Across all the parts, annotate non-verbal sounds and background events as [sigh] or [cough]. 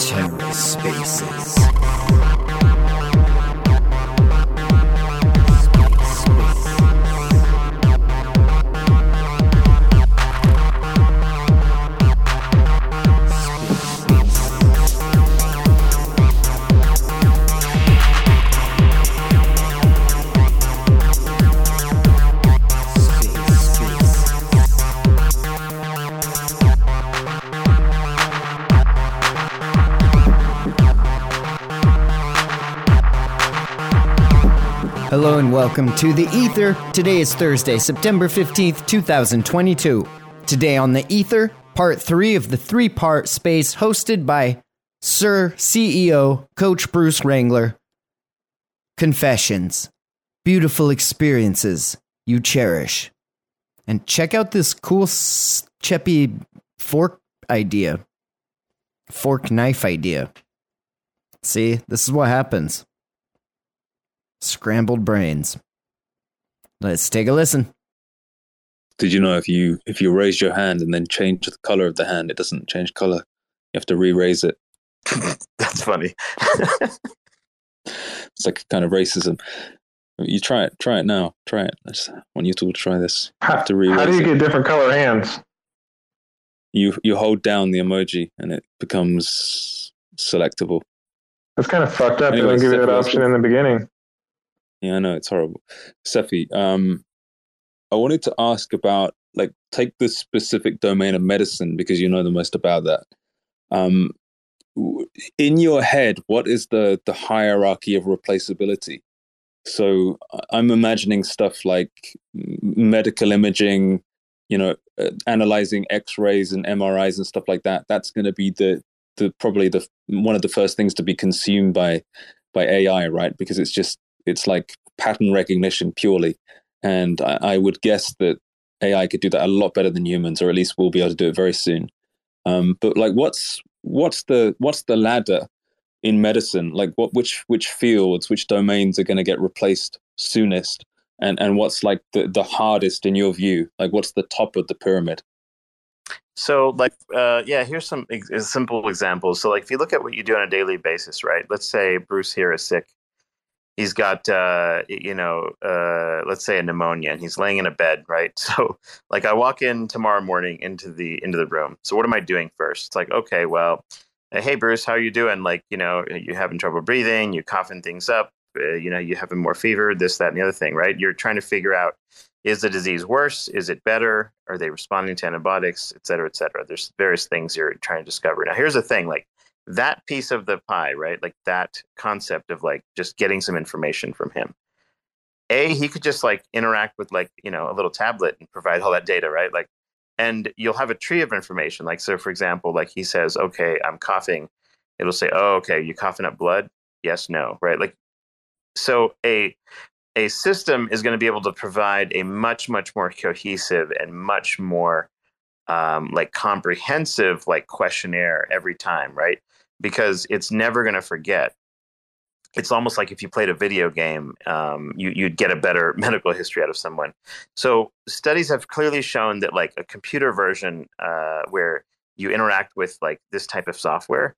TerraSpaces. Hello and welcome to the Ether. Today is Thursday, September 15th, 2022. Today on the Ether, part three of the three part space hosted by Sir CEO Coach Bruce Wrangler. Confessions. Beautiful experiences you cherish. And check out this cool Cheppy fork idea. Fork knife idea. See, this is what happens. Scrambled brains. Let's take a listen. Did you know if you if you raise your hand and then change the color of the hand, it doesn't change color. You have to re-raise it. [laughs] That's funny. [laughs] it's like kind of racism. You try it. Try it now. Try it. I just want you to try this. You how, how do you it. get different color hands? You you hold down the emoji and it becomes selectable. That's kind of fucked up. Anyway, they don't give you that option in the beginning. Yeah, I know it's horrible. Cephii, um, I wanted to ask about like take the specific domain of medicine because you know the most about that. Um, in your head, what is the the hierarchy of replaceability? So I'm imagining stuff like medical imaging, you know, uh, analyzing X-rays and MRIs and stuff like that. That's going to be the the probably the one of the first things to be consumed by by AI, right? Because it's just it's like pattern recognition purely. And I, I, would guess that AI could do that a lot better than humans, or at least we'll be able to do it very soon. Um, but like, what's what's the what's the ladder in medicine? Like, what which which fields, which domains are going to get replaced soonest? And and what's like the the hardest in your view? Like, what's the top of the pyramid? So, like, uh, yeah, here's some ex- simple examples. So, like, if you look at what you do on a daily basis, right? Let's say Bruce here is sick he's got uh, you know uh, let's say a pneumonia and he's laying in a bed right? [laughs] So like i walk in tomorrow morning into the into the room. So what am i doing first? It's like okay well hey bruce how are you doing? Like you know you having trouble breathing you coughing things up uh, you know you having more fever this that and the other thing right? You're trying to figure out is the disease worse? Is it better? Are they responding to antibiotics et cetera et cetera? There's various things you're trying to discover. Now here's the thing like that piece of the pie, right? Like that concept of like just getting some information from him. A, he could just like interact with like, you know, a little tablet and provide all that data, right? Like, and you'll have a tree of information. Like, so for example, like he says, okay, I'm coughing. It'll say, oh, okay, you coughing up blood? Yes, no, right? Like, so a, a system is going to be able to provide a much, much more cohesive and much more um, like comprehensive like questionnaire every time, right? Because it's never going to forget. It's almost like if you played a video game, um, you, you'd get a better [laughs] medical history out of someone. So studies have clearly shown that like a computer version uh, where you interact with like this type of software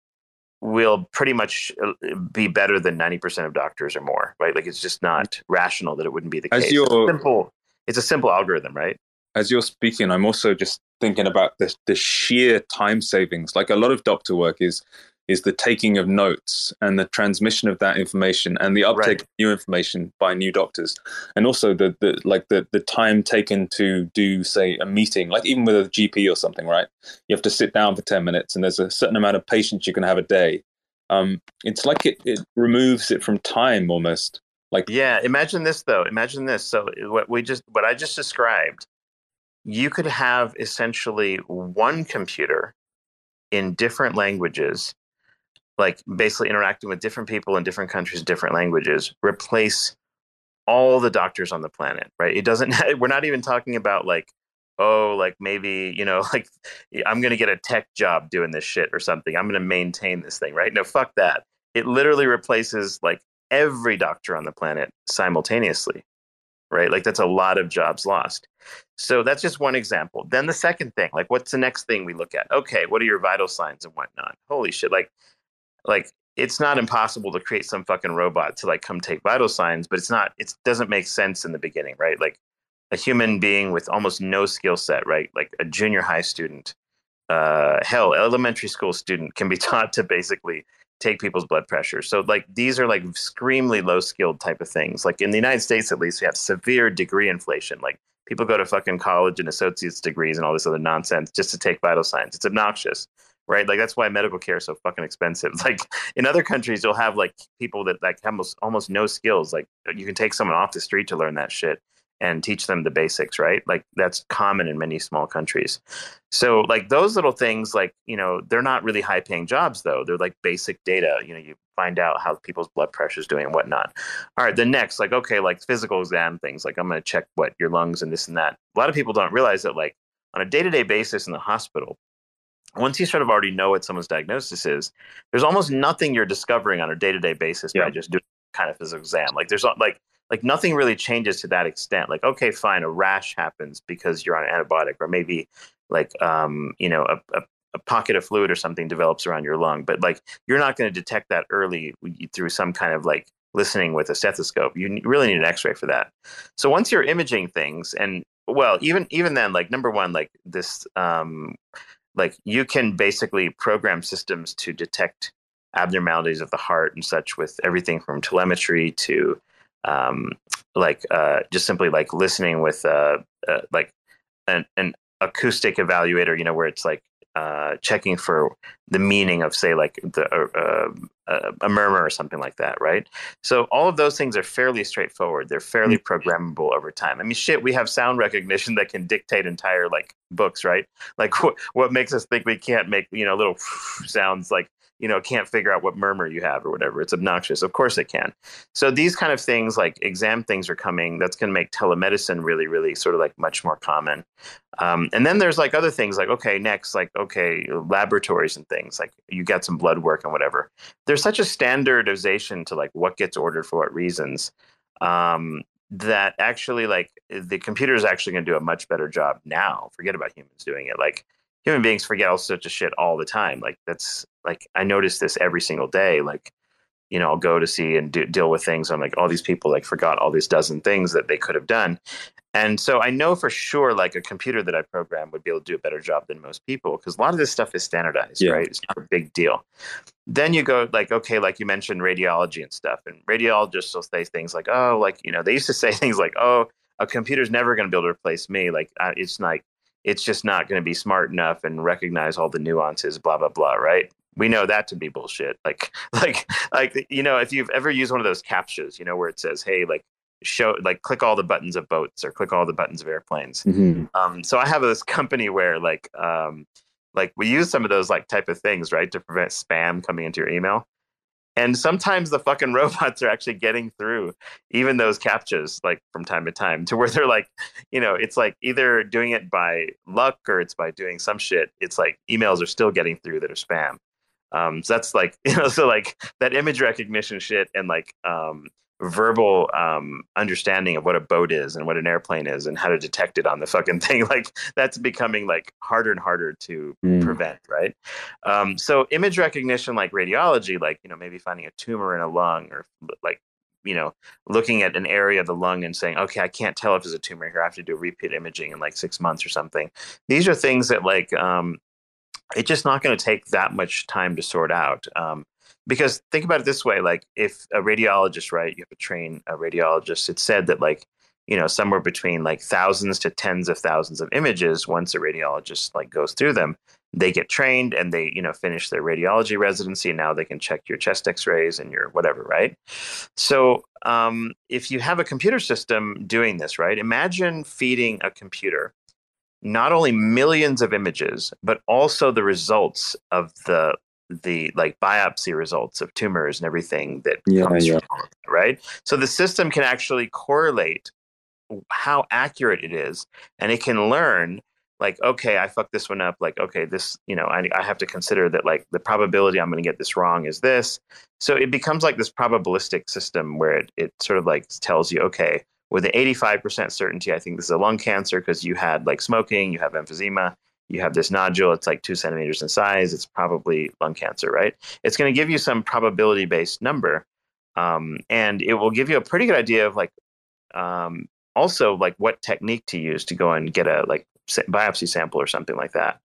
will pretty much uh, be better than 90% of doctors or more, right? Like it's just not rational that it wouldn't be the As case. It's simple, it's a simple algorithm, right? As you're speaking, I'm also just thinking about the, the sheer time savings. Like a lot of doctor work is is the taking of notes and the transmission of that information and the uptake right. of new information by new doctors. And also the, the like the, the time taken to do say a meeting like even with a gp or something right? You have to sit down for 10 minutes and there's a certain amount of patients you can have a day. Um, it's like it, it removes it from time almost like yeah imagine this though. Imagine this. So what we just what i just described you could have essentially one computer in different languages like basically interacting with different people in different countries, different languages, replace all the doctors on the planet, right? It doesn't, [laughs] we're not even talking about like, oh, like maybe, you know, [laughs] like I'm going to get a tech job doing this shit or something. I'm going to maintain this thing, right? No, fuck that. It literally replaces like every doctor on the planet simultaneously, right? Like that's a lot of jobs lost. So that's just one example. Then the second thing, like what's the next thing we look at? Okay, what are your vital signs and whatnot? Holy shit, like like it's not impossible to create some fucking robot to like come take vital signs, but it's not it doesn't make sense in the beginning, right? Like a human being with almost no skill set, right? Like a junior high student, uh, hell, elementary school student can be [laughs] taught to basically take people's blood pressure. So like these are like extremely low skilled type of things. Like in the United States, at least, we have severe degree inflation. Like people go to fucking college and associate's degrees and all this other nonsense just to take vital signs. It's obnoxious, right? Like that's why medical care is so fucking expensive. [laughs] Like in other countries, you'll have like people that like almost almost no skills. Like you can take someone off the street to learn that shit and teach them the basics, right? Like that's common in many small countries. So like those little things, like you know, they're not really high paying jobs though. They're like basic data. You know, you find out how people's blood pressure is doing and whatnot. All right, the next, like okay, like physical exam things, like I'm going to check what your lungs and this and that. A lot of people don't realize that like on a day to day basis in the hospital. Once you sort of already know what someone's diagnosis is, there's almost nothing you're discovering on a day to day basis yeah. by just doing kind of physical exam. Like there's like like nothing really changes to that extent. Like, okay, fine, a rash happens because you're on an antibiotic, or maybe like um, you know, a, a, a pocket of fluid or something develops around your lung. But like you're not going to detect that early through some kind of like listening with a stethoscope. You really need an X-ray for that. So once you're imaging things, and well, even even then, like number one, like this, um, like you can basically program systems to detect abnormalities of the heart and such with everything from telemetry to um, like uh, just simply like listening with uh, uh, like an, an acoustic evaluator, you know, where it's like uh, checking for the meaning of, say, like the, uh, uh, a murmur or something like that, right? So all of those things are fairly straightforward. They're fairly mm. programmable over time. I mean, shit, we have sound recognition that can dictate entire like books, right? Like [laughs] what what makes us think we can't make you know little [laughs] sounds like you know can't figure out what murmur you have or whatever. It's obnoxious. Of course it can. So these kind of things like exam things are coming that's going to make telemedicine really really sort of like much more common. Um, and then there's like other things like okay next like okay laboratories and things like you get some blood work and whatever. There's such a standardization to like what gets ordered for what reasons um, that actually like the computer is actually going to do a much better job now. Forget about humans doing it. Like human beings forget all sorts of shit all the time. Like that's like I notice this every single day. Like you know, I'll go to see and do, deal with things. I'm like, all these people like forgot all these dozen things that they could have done. And so I know for sure, like a computer that I program would be able to do a better job than most people because a lot of this stuff is standardized, yeah. right? It's not a big deal. Then you go like, okay, like you mentioned radiology and stuff, and radiologists will say things like, oh, like you know, they used to [laughs] say things like, oh, a computer's never going to be able to replace me. Like uh, it's like it's just not going to be smart enough and recognize all the nuances, blah blah blah, right? We know that to be bullshit. [laughs] Like like like you know, if you've ever used one of those captchas, you know, where it says, "Hey, like show like click all the buttons of boats or click all the buttons of airplanes." Mm-hmm. Um, so I have this [laughs] company where like um, like we use some of those like type of things, right, to prevent spam coming into your email. And sometimes the fucking [laughs] robots are actually getting through even those captchas, like from time to time, to where they're like, you know, it's like either doing it by luck or it's by doing some shit. It's like emails are still getting through that are spam. Um, so that's like, [laughs] you know, so like that image recognition shit and like um, verbal um, understanding of what a boat is and what an airplane is and how to detect it on the fucking [laughs] thing like that's becoming like harder and harder to mm. prevent right? Um, so image recognition like radiology like you know maybe finding a tumor in a lung or like you know looking at an area of the lung and saying okay i can't tell if there's a tumor here. I have to do repeat imaging in like six months or something. These are things that like um, it's just not going to take that much time to sort out. Um, because think about it this way like if a radiologist right you have to train a radiologist it's said that like you know somewhere between like thousands to tens of thousands of images once a radiologist like goes through them they get trained and they you know finish their radiology residency and now they can check your chest x-rays and your whatever right? So um, if you have a computer system doing this right imagine feeding a computer not only millions of images but also the results of the the like biopsy results of tumors and everything that yeah, comes yeah. from it, right? So the system can actually correlate how accurate it is, and it can learn like, okay, I fucked this one up. Like, okay, this, you know, I, I have to consider that like the probability I'm going to get this wrong is this. So it becomes like this probabilistic system where it, it sort of like tells you, okay, with an 85% certainty, I think this is a lung cancer because you had like smoking, you have emphysema, you have this nodule, it's like two centimeters in size, it's probably lung cancer, right? It's going to give you some probability based number. Um, and it will give you a pretty good idea of like um, also like what technique to use to go and get a like biopsy sample or something like that.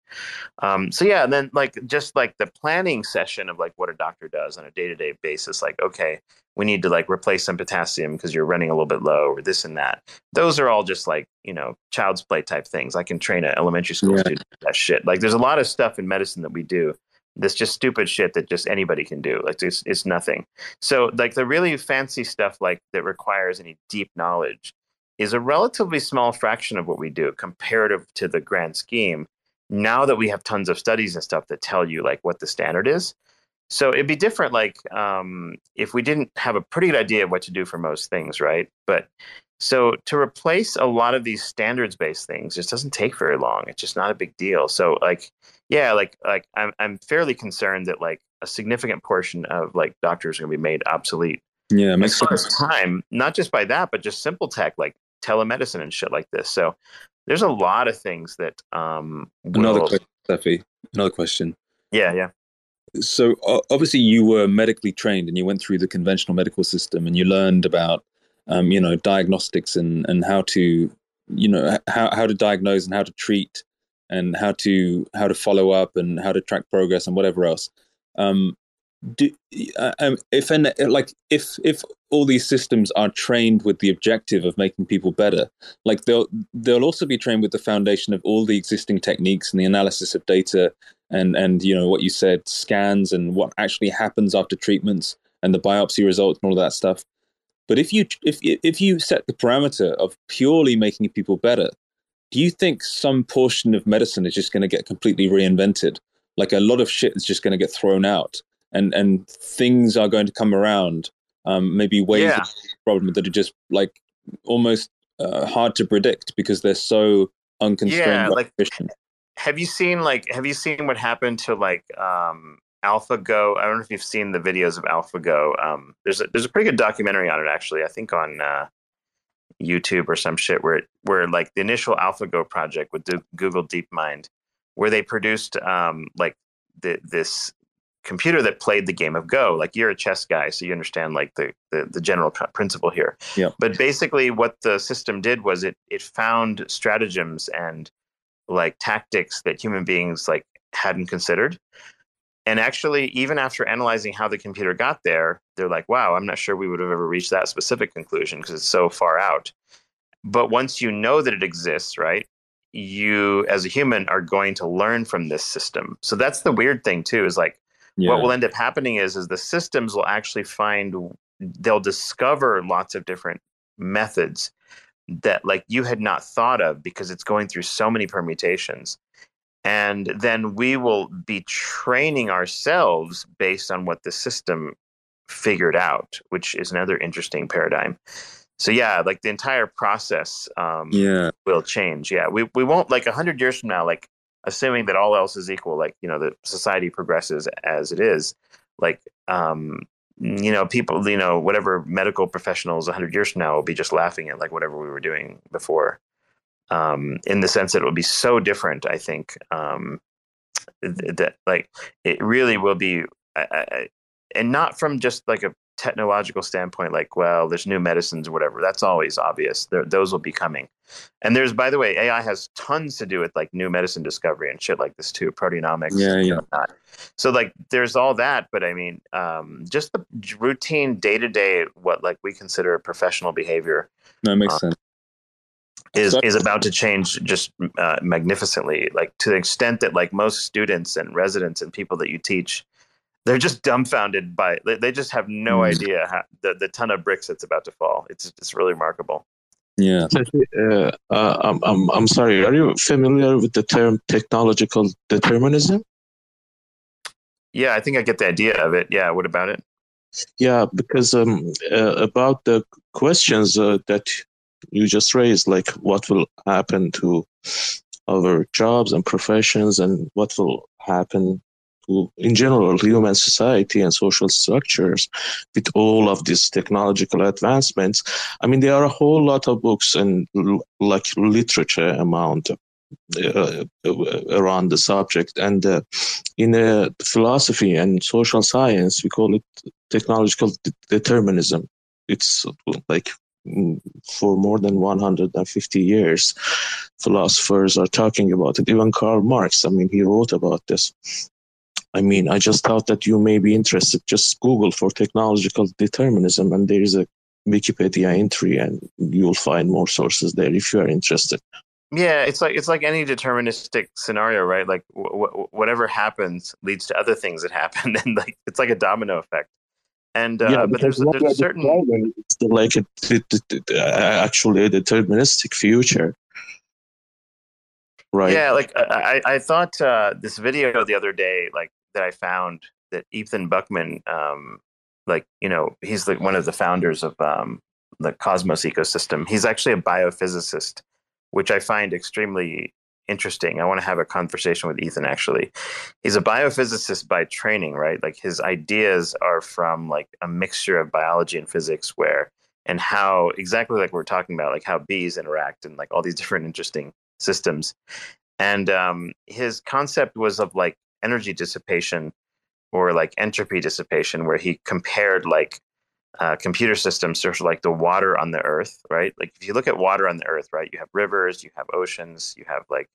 Um, so yeah, and then like just like the planning session of like what a doctor does on a day to day basis, like okay, we need to like replace some potassium because you're running a little bit low or this and that. Those are all just like you know child's play type things. I can train an elementary school yeah. student that shit. Like there's a lot of stuff in medicine that we do that's just stupid shit that just anybody can do. Like it's it's nothing. So like the really fancy stuff like that requires any deep knowledge is a relatively small fraction of what we do comparative to the grand scheme. Now that we have tons of studies and stuff that tell you like what the standard is. So it'd be different like um, if we didn't have a pretty good idea of what to do for most things, right? But so to replace a lot of these standards based things just doesn't take very long. It's just not a big deal. So like yeah, like like I'm I'm fairly concerned that like a significant portion of like doctors are going to be made obsolete. Yeah, it makes sense. Time, not just by that, but just simple tech like telemedicine and shit like this. So there's a lot of things that um will... another question, Cephii. Another question. Yeah, yeah. So obviously you were medically trained and you went through the conventional medical system and you learned about um, you know diagnostics and and how to you know how how to diagnose and how to treat and how to how to follow up and how to track progress and whatever else. Um, do, uh, um, if and like if if all these systems are trained with the objective of making people better, like they'll they'll also be trained with the foundation of all the existing techniques and the analysis of data and and you know what you said scans and what actually happens after treatments and the biopsy results and all of that stuff. But if you if if you set the parameter of purely making people better, do you think some portion of medicine is just going to get completely reinvented? Like a lot of shit is just going to get thrown out, and and things are going to come around. Um, maybe ways yeah. of problem that are just like almost uh, hard to predict because they're so unconstrained. Yeah, like have you seen like have you seen what happened to like um AlphaGo? I don't know if you've seen the videos of AlphaGo. Um, there's a there's a pretty good documentary on it actually. I think on uh, YouTube or some shit where it, where like the initial AlphaGo project with Google DeepMind, where they produced um, like the, this computer that played the game of Go. Like you're a chess guy, so you understand like the the, the general principle here. Yeah. But basically, what the system did was it it found stratagems and like tactics that human beings like hadn't considered and actually, even after analyzing how the computer got there, they're like, wow, I'm not sure we would have ever reached that specific conclusion because it's so far out. But once you know that it exists, right, you as a human are going to learn from this system. So that's the weird thing too, is like yeah. what will end up happening is is the systems will actually find they'll discover lots of different methods that like you had not thought of because it's going through so many permutations. And then we will be training ourselves based on what the system figured out which is another interesting paradigm. So yeah like the entire process um, yeah. will change. Yeah we, we won't like 100 years from now like assuming that all else is equal like you know the society progresses as it is like um you know people you know whatever medical professionals 100 years from now will be just laughing at like whatever we were doing before um, in the sense that it will be so different. I think um, that like it really will be, I, I, and not from just like a technological standpoint, like well, there's new medicines or whatever. That's always obvious. There, those will be coming. And there's, by the way, AI has tons to do with like new medicine discovery and shit like this too, proteomics. Yeah, yeah. So like, there's all that, but I mean, um, just the routine day to day, what like we consider professional behavior. That makes um, sense is is about to change just uh, magnificently like to the extent that like most students and residents and people that you teach they're just dumbfounded by they just have no mm. idea how, the, the ton of bricks that's about to fall it's it's really remarkable yeah. Uh, uh, I'm, I'm, I'm sorry are you familiar with the term technological determinism? Yeah i think i get the idea of it. Yeah what about it? Yeah because um, uh, about the questions uh, that you just raised, like what will happen to our jobs and professions and what will happen in general, human society and social structures with all of these technological advancements. I mean, there are a whole lot of books and like literature amount uh, around the subject. And uh, in uh, philosophy and social science, we call it technological de- determinism. It's like mm, for more than 150 years, philosophers are talking about it. Even Karl Marx, I mean, he wrote about this. I mean, I just thought that you may be interested. Just Google for technological determinism, and there is a Wikipedia entry, and you'll find more sources there if you are interested. Yeah, it's like it's like any deterministic scenario, right? Like whatever happens leads to other things that happen, [laughs] and like it's like a domino effect. And uh, yeah, but there's, there's a certain it's like a, uh, actually a deterministic future, right? Yeah, like I I thought uh, this video the other day, like that I found that Ethan Buchman, um, like you know, he's like one of the founders of um, the Cosmos ecosystem. He's actually a biophysicist which I find extremely interesting. I want to have a conversation with Ethan actually. He's a biophysicist by training, right? Like his ideas are from like a mixture of biology and physics where and how exactly like we're talking about like how bees interact and like all these [laughs] different interesting systems. And um, his concept was of like energy dissipation or like entropy dissipation where he compared like uh, computer systems, sort of like the water on the earth, right? Like if you look at water on the earth, right, you have rivers, you have oceans, you have like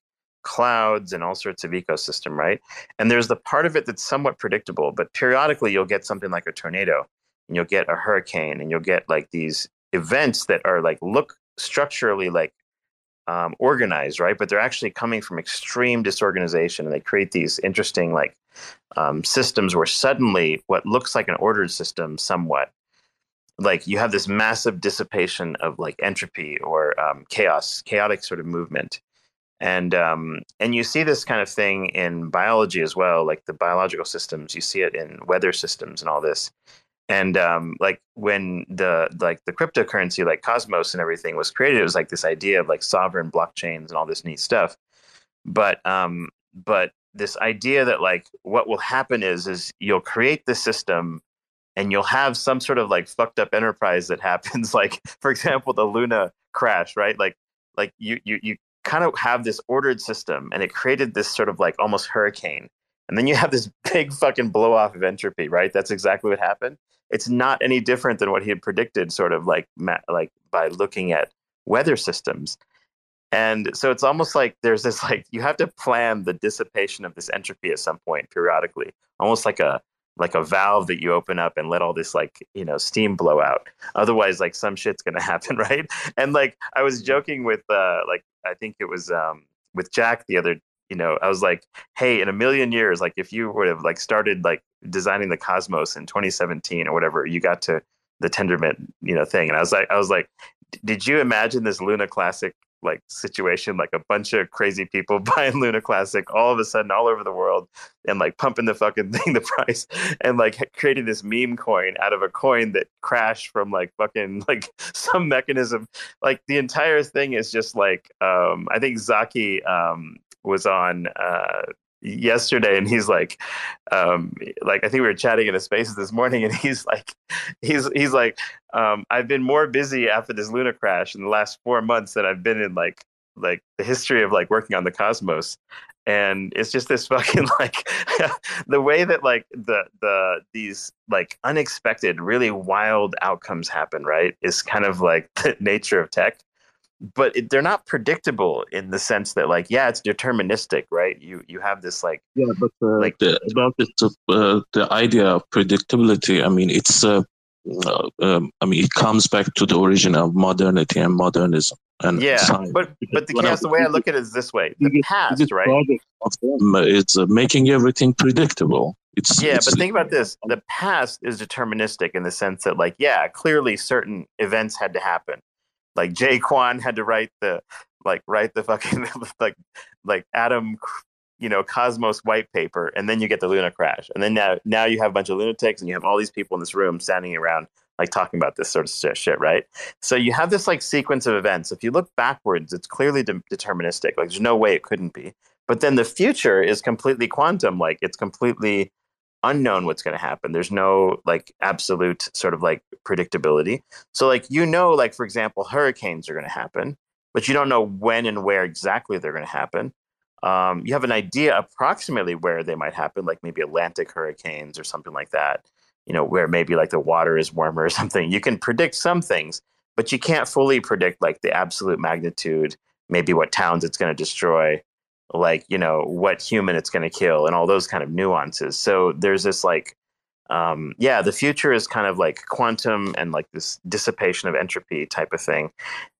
clouds and all sorts of ecosystem, right? And there's the part of it that's somewhat predictable, but periodically you'll get something like a tornado and you'll get a hurricane and you'll get like these events that are like look structurally like um, organized, right? But they're actually coming from extreme disorganization, and they create these interesting like um, systems where suddenly what looks like an ordered system, somewhat, like you have this massive dissipation of like entropy or um, chaos, chaotic sort of movement, and um, and you see this kind of thing in biology as well, like the biological systems. You see it in weather systems and all this, and um, like when the like the cryptocurrency like Cosmos and everything was created, it was like this idea of like sovereign blockchains and all this neat stuff, but um, but this idea that like what will happen is is you'll create the system and you'll have some sort of like fucked up enterprise that [laughs] happens like for example the luna crash right? Like like you you you kind of have this ordered system and it created this sort of like almost hurricane and then you have this [laughs] big fucking blow off of entropy right? That's exactly what happened. It's not any different than what he had predicted sort of like like by looking at weather systems. And so it's almost like there's this [laughs] like you have to plan the dissipation of this entropy at some point periodically almost like a like a valve that you open up and let all this like you know steam blow out. Otherwise like some shit's gonna [laughs] happen right? And like i was joking with uh like i think it was um with jack the other you know i was like hey in a million years like if you would have like started like designing the cosmos in 2017 or whatever you got to the tendermint you know thing and i was like i was like did you imagine this luna classic like situation, like a bunch of crazy people [laughs] buying Luna Classic all of a sudden all over the world and like pumping the fucking [laughs] thing the price and like creating this meme coin out of a coin that crashed from like fucking [laughs] like some mechanism. Like the entire thing is just like um I think Zaki um was on uh yesterday and he's like um like i think we were chatting in a spaces this morning and [laughs] he's like he's he's like um i've been more busy after this luna crash in the last four months than i've been in like like the history of like working on the cosmos. And it's just this [laughs] fucking like [laughs] the way that like the the these like unexpected really wild outcomes happen right is kind of like the nature of tech but it, they're not predictable in the sense that like yeah it's deterministic right? You you have this like yeah but uh, like the, about this uh, the idea of predictability i mean it's uh, uh, um, i mean it comes back to the origin of modernity and modernism and yeah science. but but the, yes, the way i look at it is this way. The past right? it's uh, making everything predictable. It's yeah it's, but think about this. [laughs] The past is deterministic in the sense that like yeah clearly certain events had to happen like Jae Kwon had to write the like write the fucking [laughs] like like Adam you know Cosmos white paper and then you get the Luna crash and then now now you have a bunch of lunatics and you have all these people in this room standing around like talking about this sort of shit, right? So you have this like sequence of events. If you look backwards, it's clearly de- deterministic. Like there's no way it couldn't be. But then the future is completely quantum. Like it's completely unknown what's going to happen. There's no like absolute sort of like predictability. So like you know, like for example, hurricanes are going to happen, but you don't know when and where exactly they're going to happen. Um, you have an idea approximately where they might happen, like maybe Atlantic hurricanes or something like that you know, where maybe like the water is warmer or [laughs] something. You can predict some things, but you can't fully predict like the absolute magnitude, maybe what towns it's going to destroy, like, you know, what human it's going to kill and all those kind of nuances. So there's this like, um, yeah, the future is kind of like quantum and like this dissipation of entropy type of thing.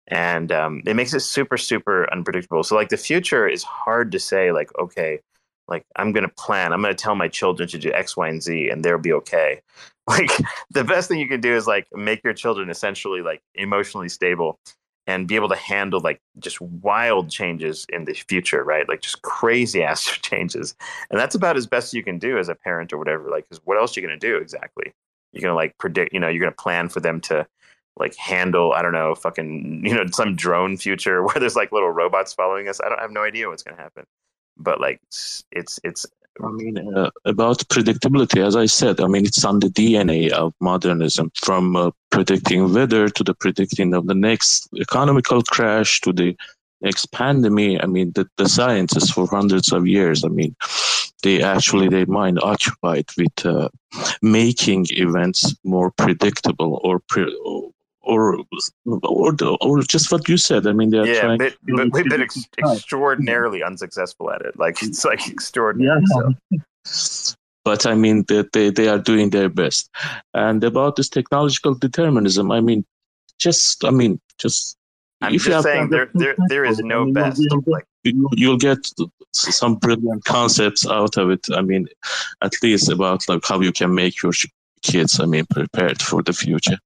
And um, it makes it super, super unpredictable. So, like, the future is hard to say, like, okay, like i'm going to plan i'm going to tell my children to do x y and z and they'll be okay [laughs] like the best thing you can do is like make your children essentially like emotionally stable and be able to handle like just wild changes in the future right? Like just crazy [laughs] ass changes. And that's about as best you can do as a parent or whatever like because what else are you going to do exactly? You're going to like predict you know you're going to plan for them to like handle i don't know fucking [laughs] you know some drone future [laughs] where there's like little robots following us? I don't I have no idea what's going to happen. But like it's it's I mean, uh, about predictability, as I said, I mean, it's on the DNA of modernism from uh, predicting weather to the predicting of the next economical crash to the next pandemic. I mean, the, the scientists for hundreds of years, I mean, they actually, their mind occupied with uh, making events more predictable or, pre- or or or just what you said. I mean, they're yeah, trying. But, but we've been ex- [laughs] extraordinarily unsuccessful at it. Like it's like extraordinary. Yeah. So. [laughs] But I mean, that they, they are doing their best. And about this technological determinism, I mean, just I mean, just. I'm if just saying there, there there is no best. Like you'll get some brilliant concepts out of it. I mean, at least about like how you can make your kids. I mean, prepared for the future.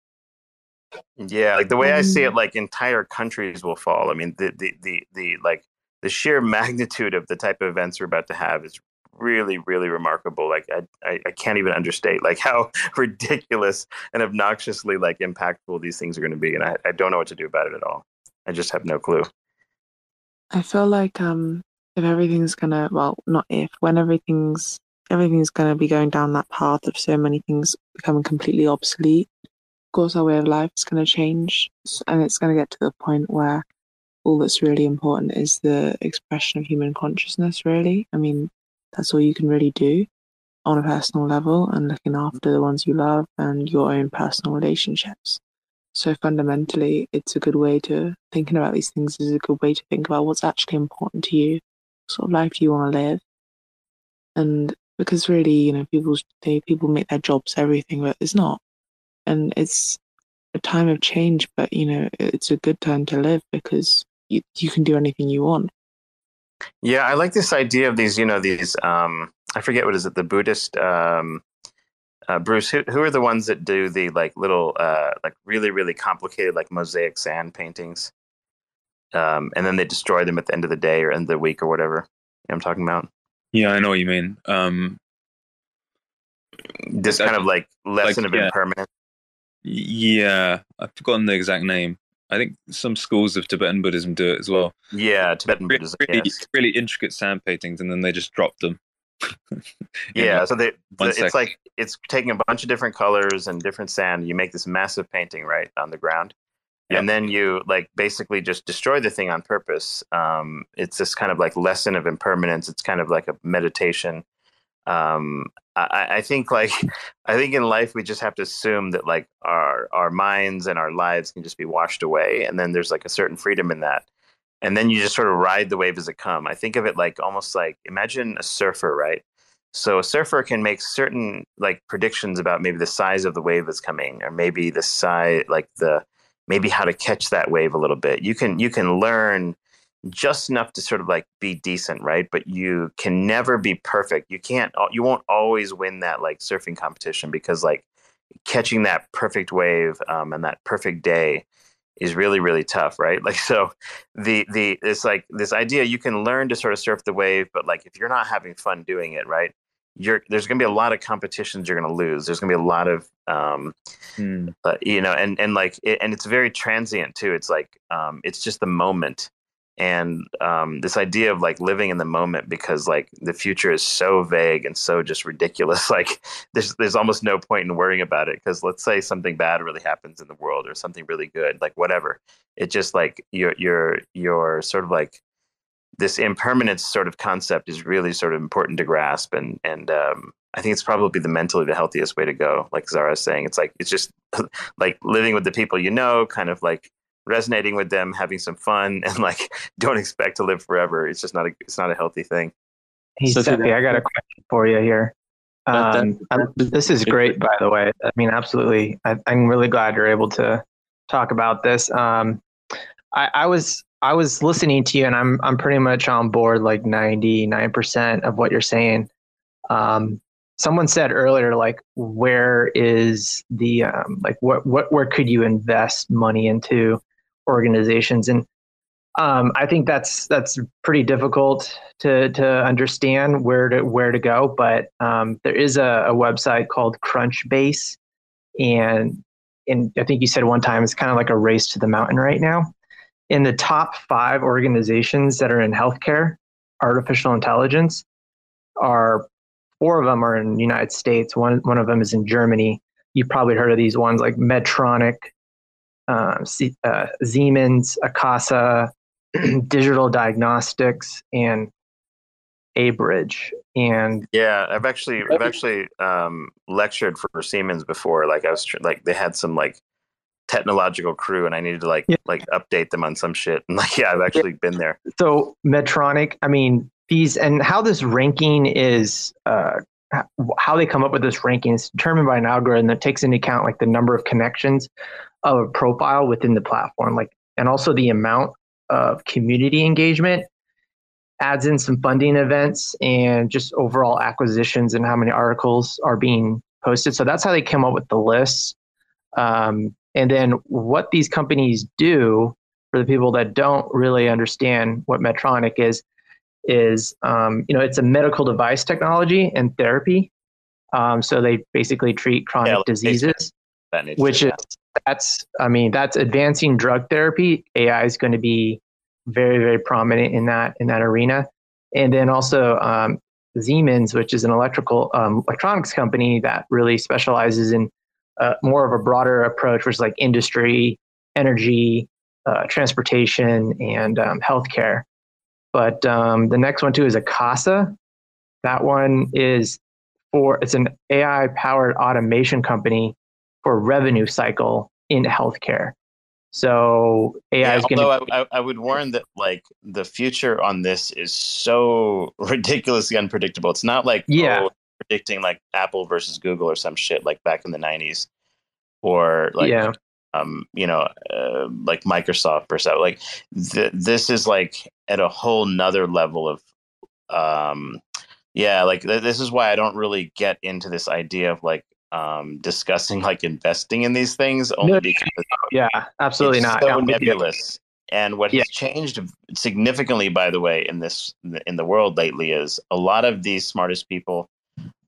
Yeah, like the way I see it, like entire countries will fall. I mean, the the the, the like the sheer [laughs] magnitude of the type of events we're about to have is really really remarkable. Like I, I, I can't even understate like how [laughs] ridiculous and obnoxiously like impactful these things are going to be and I, I don't know what to do about it at all. I just have no clue. I feel like um if everything's gonna well not if when everything's everything's gonna be going down that path of so many things becoming completely obsolete course, our way of life is going to change, and it's going to get to the point where all that's really important is the expression of human consciousness. Really, I mean, that's all you can really do on a personal level, and looking after the ones you love and your own personal relationships. So fundamentally, it's a good way to thinking about these things is a good way to think about what's actually important to you. What sort of life do you want to live? And because really, you know, people they people make their jobs everything, but it's not and it's a time of change, but you know, it's a good time to live because you, you can do anything you want. Yeah, I like this idea of these, you know, these, um, I forget what is it, the Buddhist, um, uh, Bruce, who, who are the ones that do the like little, uh, like really, really complicated, like mosaic sand paintings? Um, and then they destroy them at the end of the day or end of the week or whatever. You know I'm talking about? Yeah, I know what you mean. Um, this kind of like lesson like, of yeah. impermanence. Yeah, I've forgotten the exact name. I think some schools of Tibetan Buddhism do it as well. Yeah, Tibetan really, Buddhism. Really, yes. really intricate sand paintings, and then they just drop them. [laughs] yeah, so they, the, it's like it's taking a bunch of different colors and different sand. You make this massive painting right on the ground, and then you like basically just destroy the thing on purpose. Um, it's this kind of like lesson of impermanence. It's kind of like a meditation um, I, think like [laughs] I think in life we just have to assume that like our our minds and our lives can just be washed away, and then there's like a certain freedom in that, and then you just sort of ride the wave as it come. I think of it like almost like imagine a surfer, right? So a surfer can make certain like predictions about maybe the size of the wave that's coming, or maybe the size, like the maybe how to catch that wave a little bit. You can you can learn just enough to sort of like be decent, right? But you can never be perfect. You can't, you won't always win that like surfing competition because like catching that perfect wave um, and that perfect day is really really tough right [laughs] like so the the it's like this idea you can learn to sort of surf the wave but like if you're not having fun doing it right you're there's going to be a lot of competitions you're going to lose. There's going to be a lot of um, mm. uh, you know, and and like it, and it's very transient too. It's like um, it's just the moment, and um, this idea of like living in the moment because like the future is so vague and so just ridiculous. [laughs] Like there's there's almost no point in worrying about it because let's say something bad really happens in the world or something really good, like whatever. It just like you're you're you're sort of like this impermanence sort of concept is really sort of important to grasp and and um, I think it's probably the mentally the healthiest way to go. Like Zohra's saying, it's like it's just [laughs] like living with the people you know, kind of like resonating with them, having some fun, [laughs] and like don't expect to live forever. It's just not a it's not a healthy thing. Hey, so Cephii, I got a question for you here. Um, this is great, by the way. I mean, absolutely. I, am really glad you're able to talk about this. Um, I, I was I was listening to you, and I'm I'm pretty much on board, like 99 percent of what you're saying. Um, someone said earlier, like, where is the um, like what what where could you invest money into organizations? And um, I think that's that's pretty difficult to to understand where to where to go. But um, there is a, a website called Crunchbase, and and I think you said one time it's kind of like a race to the mountain right now in the top five organizations that are in healthcare, artificial intelligence, are four of them are in the United States. One one of them is in Germany. You've probably heard of these ones like Medtronic, uh, uh, Siemens, Akasa, [clears throat] Digital Diagnostics, and Abridge. And yeah, I've actually I've actually um, lectured for Siemens before. Like I was like they had some like technological crew and I needed to like yeah. like update them on some shit. And [laughs] like yeah, I've actually yeah. been there. So Medtronic, I mean these and how this ranking is uh how they come up with this ranking is determined by an algorithm that takes into account like the number of connections of a profile within the platform, like and also the amount of community engagement adds in some funding events and just overall acquisitions and how many articles are being posted. So that's how they come up with the lists. Um, and then what these companies do for the people that don't really understand what Medtronic is, is um, you know it's a medical device technology and therapy. Um, so they basically treat chronic yeah, diseases, which is that's I mean that's advancing drug therapy. AI is going to be very very prominent in that in that arena, and then also um, Siemens, which is an electrical um, electronics company that really specializes in uh, more of a broader approach, which is like industry, energy, uh, transportation, and um, healthcare. But um, the next one too is Akasa. That one is for it's an AI powered automation company for revenue cycle in healthcare. So AI yeah, is going to. I, I would warn that like the future on this is so [laughs] ridiculously unpredictable. It's not like yeah. Oh, predicting like Apple versus Google or some shit like back in the '90s, or like yeah. um, you know, uh, like Microsoft or so. Like th- this is like at a whole nother level of, um, yeah. Like th- this is why I don't really get into this idea of like um discussing like investing in these things only no, because yeah absolutely not so nebulous and what yeah. has changed significantly by the way in this in the world lately is a lot of these smartest people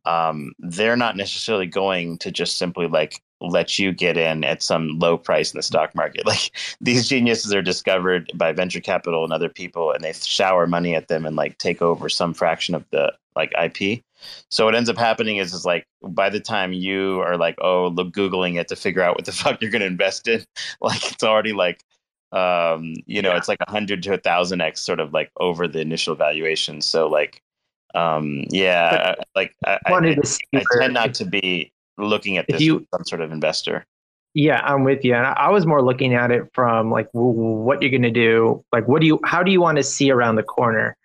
um, they're not necessarily going to just simply like let you get in at some low price in the stock market. [laughs] Like these geniuses are discovered by venture capital and other people, and they shower money at them and like take over some fraction of the like IP. So what ends up happening is, is like by the time you are like, oh, look, googling it to figure out what the [laughs] fuck you're going to invest in, [laughs] like it's already like, um, you know, yeah. it's like a hundred to a thousand x sort of like over the initial valuation. So like um yeah but like I, I, I, I tend not to be looking at this you, some sort of investor yeah i'm with you and i was more looking at it from like what you're going to do like what do you how do you want to see around the corner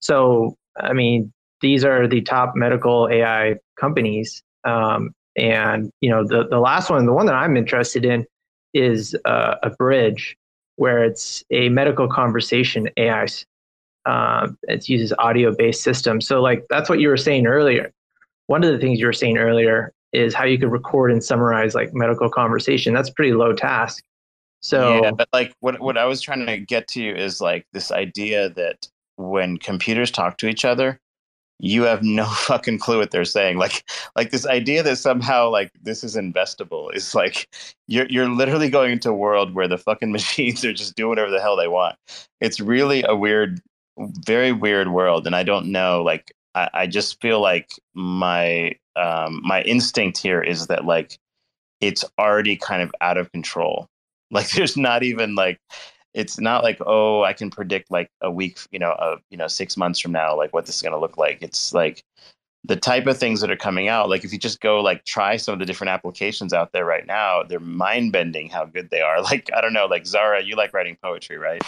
so i mean these are the top medical ai companies um, and you know the, the last one the one that i'm interested in is uh, bridge, where it's a medical conversation ai um, it uses audio based systems. So like that's what you were saying earlier. One of the things you were saying earlier is how you could record and summarize like medical conversation. That's pretty low task. So yeah, but like what what I was trying to get to you is like this idea that when computers talk to each other, you have no [laughs] fucking clue what they're saying. Like like this idea that somehow like this is investable is like you're you're literally going into a world where the fucking [laughs] machines are just doing whatever the hell they want. It's really a weird, very weird world, and I don't know. Like I, I just feel like my um, my instinct here is that like it's already kind of out of control. [laughs] Like there's not even like it's not like oh i can predict like a week you know uh, you know six months from now like what this is going to look like. It's like the type of things that are coming out like if you just go like try some of the different applications out there right now they're mind bending how good they are. [laughs] Like i don't know like Zohra you like writing poetry right?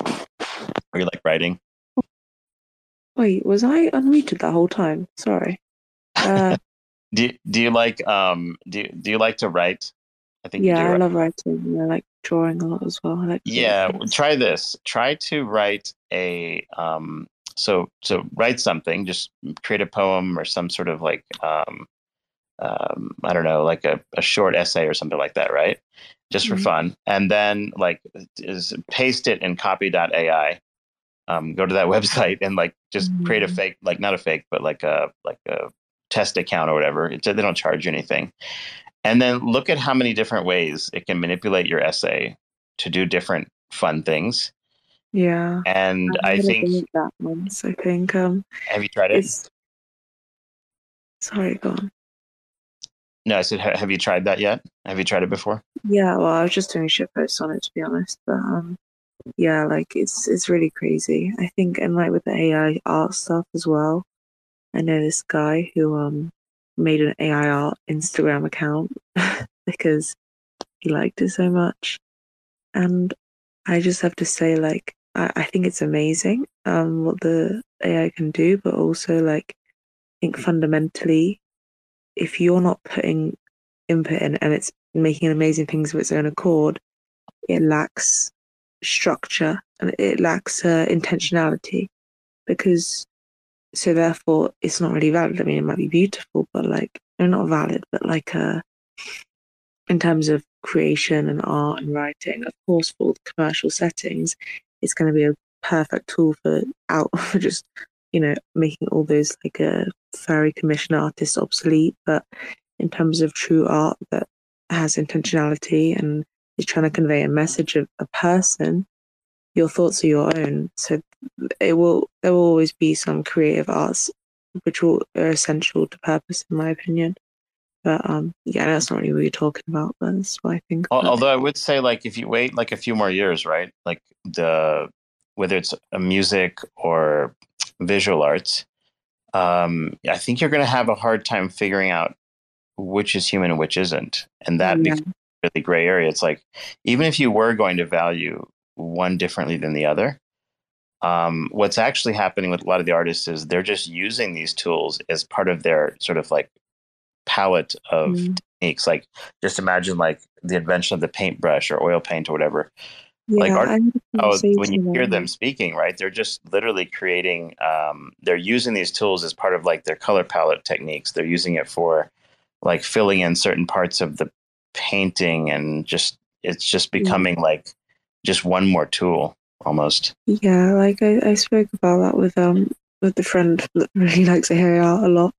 Or you like writing? Wait was i unmuted that whole time? Sorry. Uh, [laughs] do, do you like um do, do you like to write I think yeah, I love writing. I like drawing a lot as well. Like yeah, try this. Try to write a um. So so write something. Just create a poem or some sort of like um, um I don't know, like a, a short essay or something like that, right? Just for mm-hmm. fun, and then like is paste it in copy.ai. Um, go to that [laughs] website and like just mm-hmm. create a mm-hmm. fake, like not a fake, but like a like a test account or whatever. It's, they don't charge you anything, and then look at how many different ways it can manipulate your essay to do different fun things. Yeah. And I think that once, I think. Um have you tried it? Sorry, go on. No, I said have you tried that yet? Have you tried it before? Yeah, well I was just doing shit posts on it to be honest. But um yeah, like it's it's really crazy. I think and like with the AI art stuff as well. I know this guy who um made an AI art Instagram account [laughs] because he liked it so much. And I just have to say, like, I, I think it's amazing um, what the AI can do, but also, like, I think fundamentally, if you're not putting input in and it's making amazing things of its own accord, it lacks structure and it lacks uh, intentionality because so therefore it's not really valid. I mean, it might be beautiful, but like, not valid, but like, uh, in terms of creation and art and writing, of course, for commercial settings, it's going to be a perfect tool for out [laughs] for just you know making all those like a uh, furry commission artists obsolete. But in terms of true art that has intentionality and is trying to convey a message of a person, your thoughts are your own. So it will there will always be some creative arts which will, are essential to purpose, in my opinion. But um, yeah, that's not really what you're talking about. But that's what I think. Although I would say, like, if you wait like a few more years, right? Like the whether it's a music or visual arts, um, I think you're going to have a hard time figuring out which is human and which isn't, and that yeah. becomes really gray area. It's like even if you were going to value one differently than the other. Um, what's actually happening with a lot of the artists is they're just using these tools as part of their sort of like palette of mm. techniques. Like just imagine like the invention of the paintbrush or oil paint or whatever. Yeah, like art, oh, when you hear them speaking, right? They're just literally creating. Um, they're using these tools as part of like their color palette techniques. They're using it for like filling in certain parts of the painting, and just it's just becoming yeah. like just one more tool almost. Yeah, like I, I spoke about that with um with the friend that [laughs] really likes AI art a lot.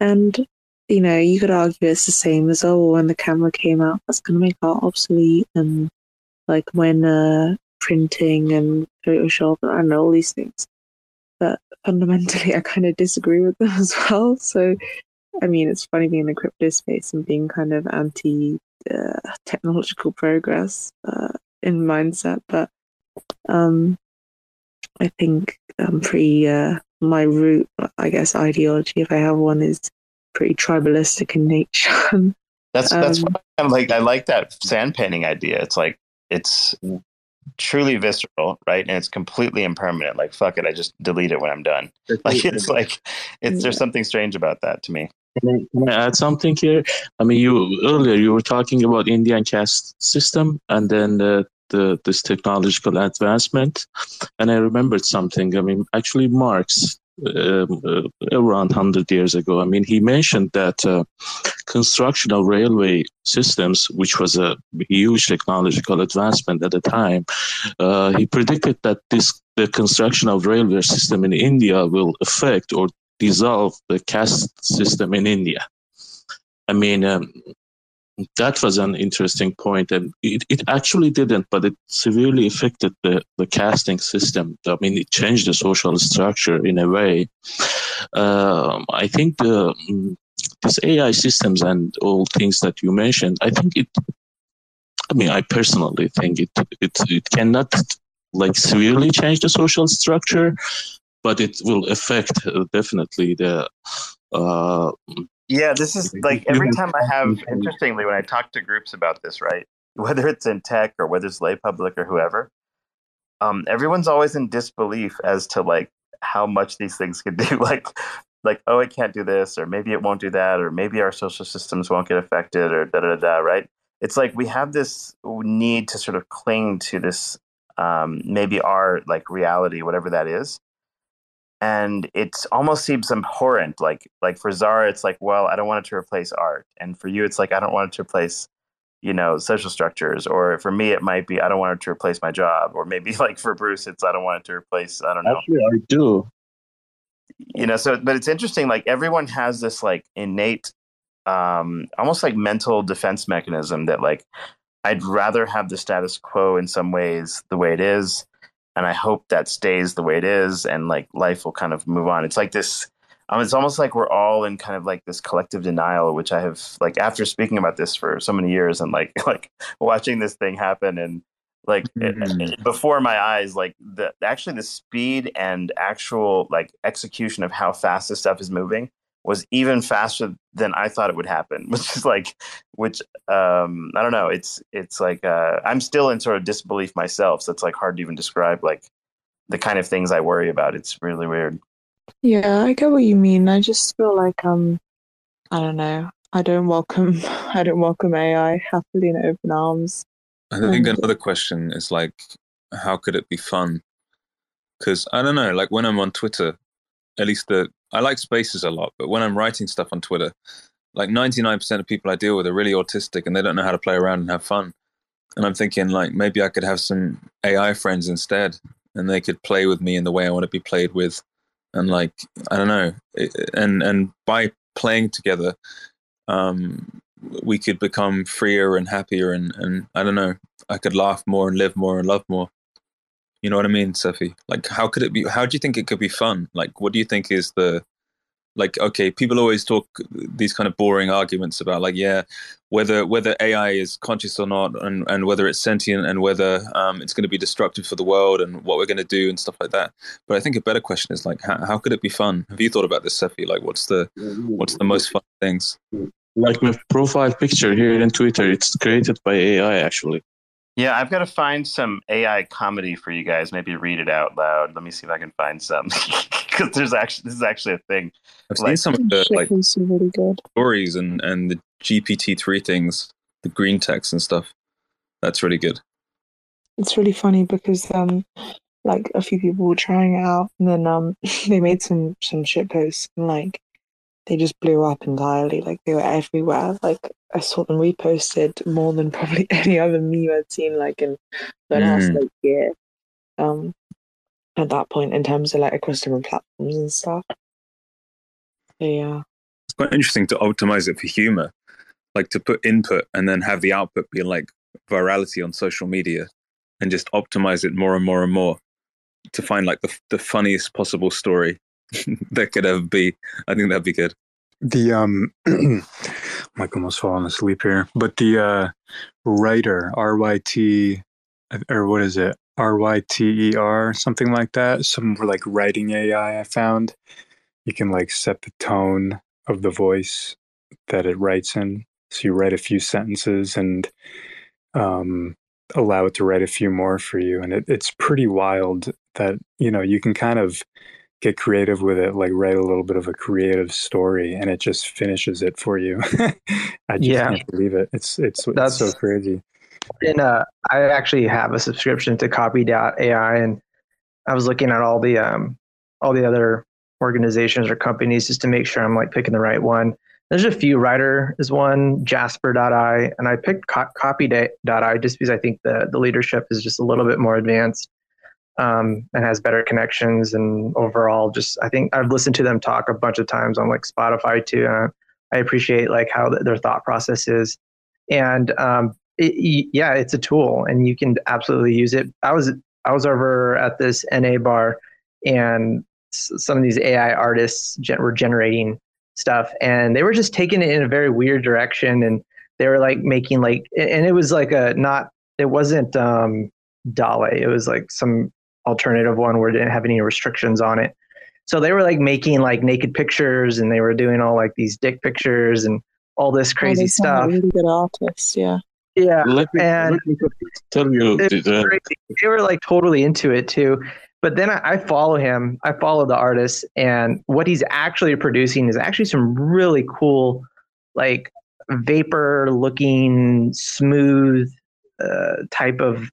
And you know, you could argue it's the same as oh when the camera came out, that's gonna make art obsolete and like when uh printing and Photoshop and I don't know all these things. But fundamentally [laughs] I kind of disagree with them [laughs] as well. So I mean it's funny being in the crypto space and being kind of anti uh, technological progress. Uh, in mindset, but um, I think I'm pretty. Uh, my root, I guess, ideology, if I have one, is pretty tribalistic in nature. [laughs] that's um, that's I'm like. I like that sand painting idea. It's like it's truly visceral, right? And it's completely impermanent. Like fuck it, I just delete it when I'm done. [laughs] Like it's like it's yeah. there's something strange about that to me. Can I, add something here? I mean, you earlier you were talking about Indian caste system, and then the, the this technological advancement, and I remembered something. I mean, actually, Marx um, uh, around 100 years ago. I mean, he mentioned that uh, construction of railway systems, which was a huge technological advancement at the time, uh, he predicted that this the construction of railway system in India will affect or dissolve the caste system in India. I mean, um, that was an interesting point, and it, it actually didn't, but it severely affected the, the casting system. I mean, it changed the social structure in a way. Um, I think the mm, these AI systems and all things that you mentioned, I think it. I mean, I personally think it it it cannot like severely change the social structure, but it will affect uh, definitely the uh, yeah, this is like every time I have, interestingly, when I talk to groups about this, right, whether it's in tech or whether it's lay public or whoever, um, everyone's always in disbelief as to like how much these things can do. [laughs] like, like oh, it can't do this, or maybe it won't do that, or maybe our social systems won't get affected, or da da da. Right? It's like we have this need to sort of cling to this, um, maybe our like reality, whatever that is, and it almost seems abhorrent like like for Zohra it's like well i don't want it to replace art and for you it's like i don't want it to replace you know social structures or for me it might be i don't want it to replace my job or maybe [laughs] like for bruce it's i don't want it to replace i don't know. Actually i do. You know so but it's interesting like everyone has this like innate um almost like mental defense mechanism that like i'd rather have the status quo in some ways the way it is and I hope that stays the way it is, and like life will kind of move on. It's like this. Um, it's almost like we're all in kind of like this collective denial, which I have like after speaking about this for so many years and like [laughs] like watching this thing happen and like mm-hmm. it, it, before my eyes, like the actually the speed and actual like execution of how fast this stuff is moving was even faster than I thought it would happen, [laughs] which is like, which um, I don't know. It's it's like uh, I'm still in sort of disbelief myself, so it's like hard to even describe like the kind of things I worry about. It's really weird. Yeah, I get what you mean. I just feel like um, I don't know. I don't welcome [laughs] I don't welcome AI happily in open arms. I think um, another question is like, how could it be fun? Because I don't know. Like when I'm on Twitter, at least the I like spaces a lot, but when I'm writing stuff on Twitter, like 99% of people I deal with are really autistic and they don't know how to play around and have fun. And I'm thinking like maybe I could have some AI friends instead and they could play with me in the way I want to be played with. And like, I don't know. And, and by playing together, um, we could become freer and happier. And, and I don't know, I could laugh more and live more and love more. You know what I mean, Cephii? Like, how could it be? How do you think it could be fun? Like, what do you think is the like? Okay, people always talk these kind of boring arguments about like, yeah, whether whether AI is conscious or not, and and whether it's sentient, and whether um, it's going to be destructive for the world, and what we're going to do, and stuff like that. But I think a better question is like, how, how could it be fun? Have you thought about this, Cephii? Like, what's the what's the most fun things? Like my profile picture here in Twitter, it's created by AI actually. Yeah, I've got to find some AI comedy for you guys. Maybe read it out loud. Let me see if I can find some [laughs] because there's actually this is actually a thing. I've like, seen some of the like really good. stories and and the GPT three things, the green text and stuff. That's really good. It's really funny because um, like a few people were trying it out, and then um, [laughs] they made some some shit posts and like they just blew up entirely. Like they were everywhere. Like I saw them reposted more than [laughs] probably any other meme I'd seen like in the mm. last like year. Um, at that point, in terms of like across different platforms and stuff. Yeah, it's quite interesting to optimize it for humor, like to put input and then have the output be like virality on social media, and just optimize it more and more and more to find like the the funniest possible story [laughs] that could have be. I think that'd be good. The um, [clears throat] Mike almost falling asleep here, but the uh, writer R Y T or what is it R Y T E R something like that. Some like writing AI I found. You can like set the tone of the voice that it writes in. So you write a few sentences and um, allow it to write a few more for you, and it, it's pretty wild that you know you can kind of get creative with it, like write a little bit of a creative story, and it just finishes it for you. [laughs] I just yeah. can't believe it. It's it's, That's, it's so crazy. And uh, I actually have a subscription to Copy.ai, and I was looking at all the um, all the other organizations or companies just to make sure I'm like picking the right one. There's a few. Writer is one, Jasper.ai, and I picked Co- Copy.ai just because I think the the leadership is just a little bit more advanced. Um, and has better connections and overall just I think I've listened to them talk a bunch of times on like Spotify too. And I appreciate like how their thought process is, and um, it, yeah, it's a tool and you can absolutely use it. I was I was over at this NA bar and some of these AI artists were generating stuff and they were just taking it in a very weird direction and they were like making like and it was like a not it wasn't um DALL-E. It was like some alternative one where it didn't have any restrictions on it. So they were like making like naked pictures and they were doing all like these dick pictures and all this crazy oh, stuff. Really good artists, yeah. Yeah, let me, and let me tell you, they were like totally into it too. But then I, I follow him. I follow the artist, and what he's actually producing is actually some really cool, like vapor-looking, smooth uh, type of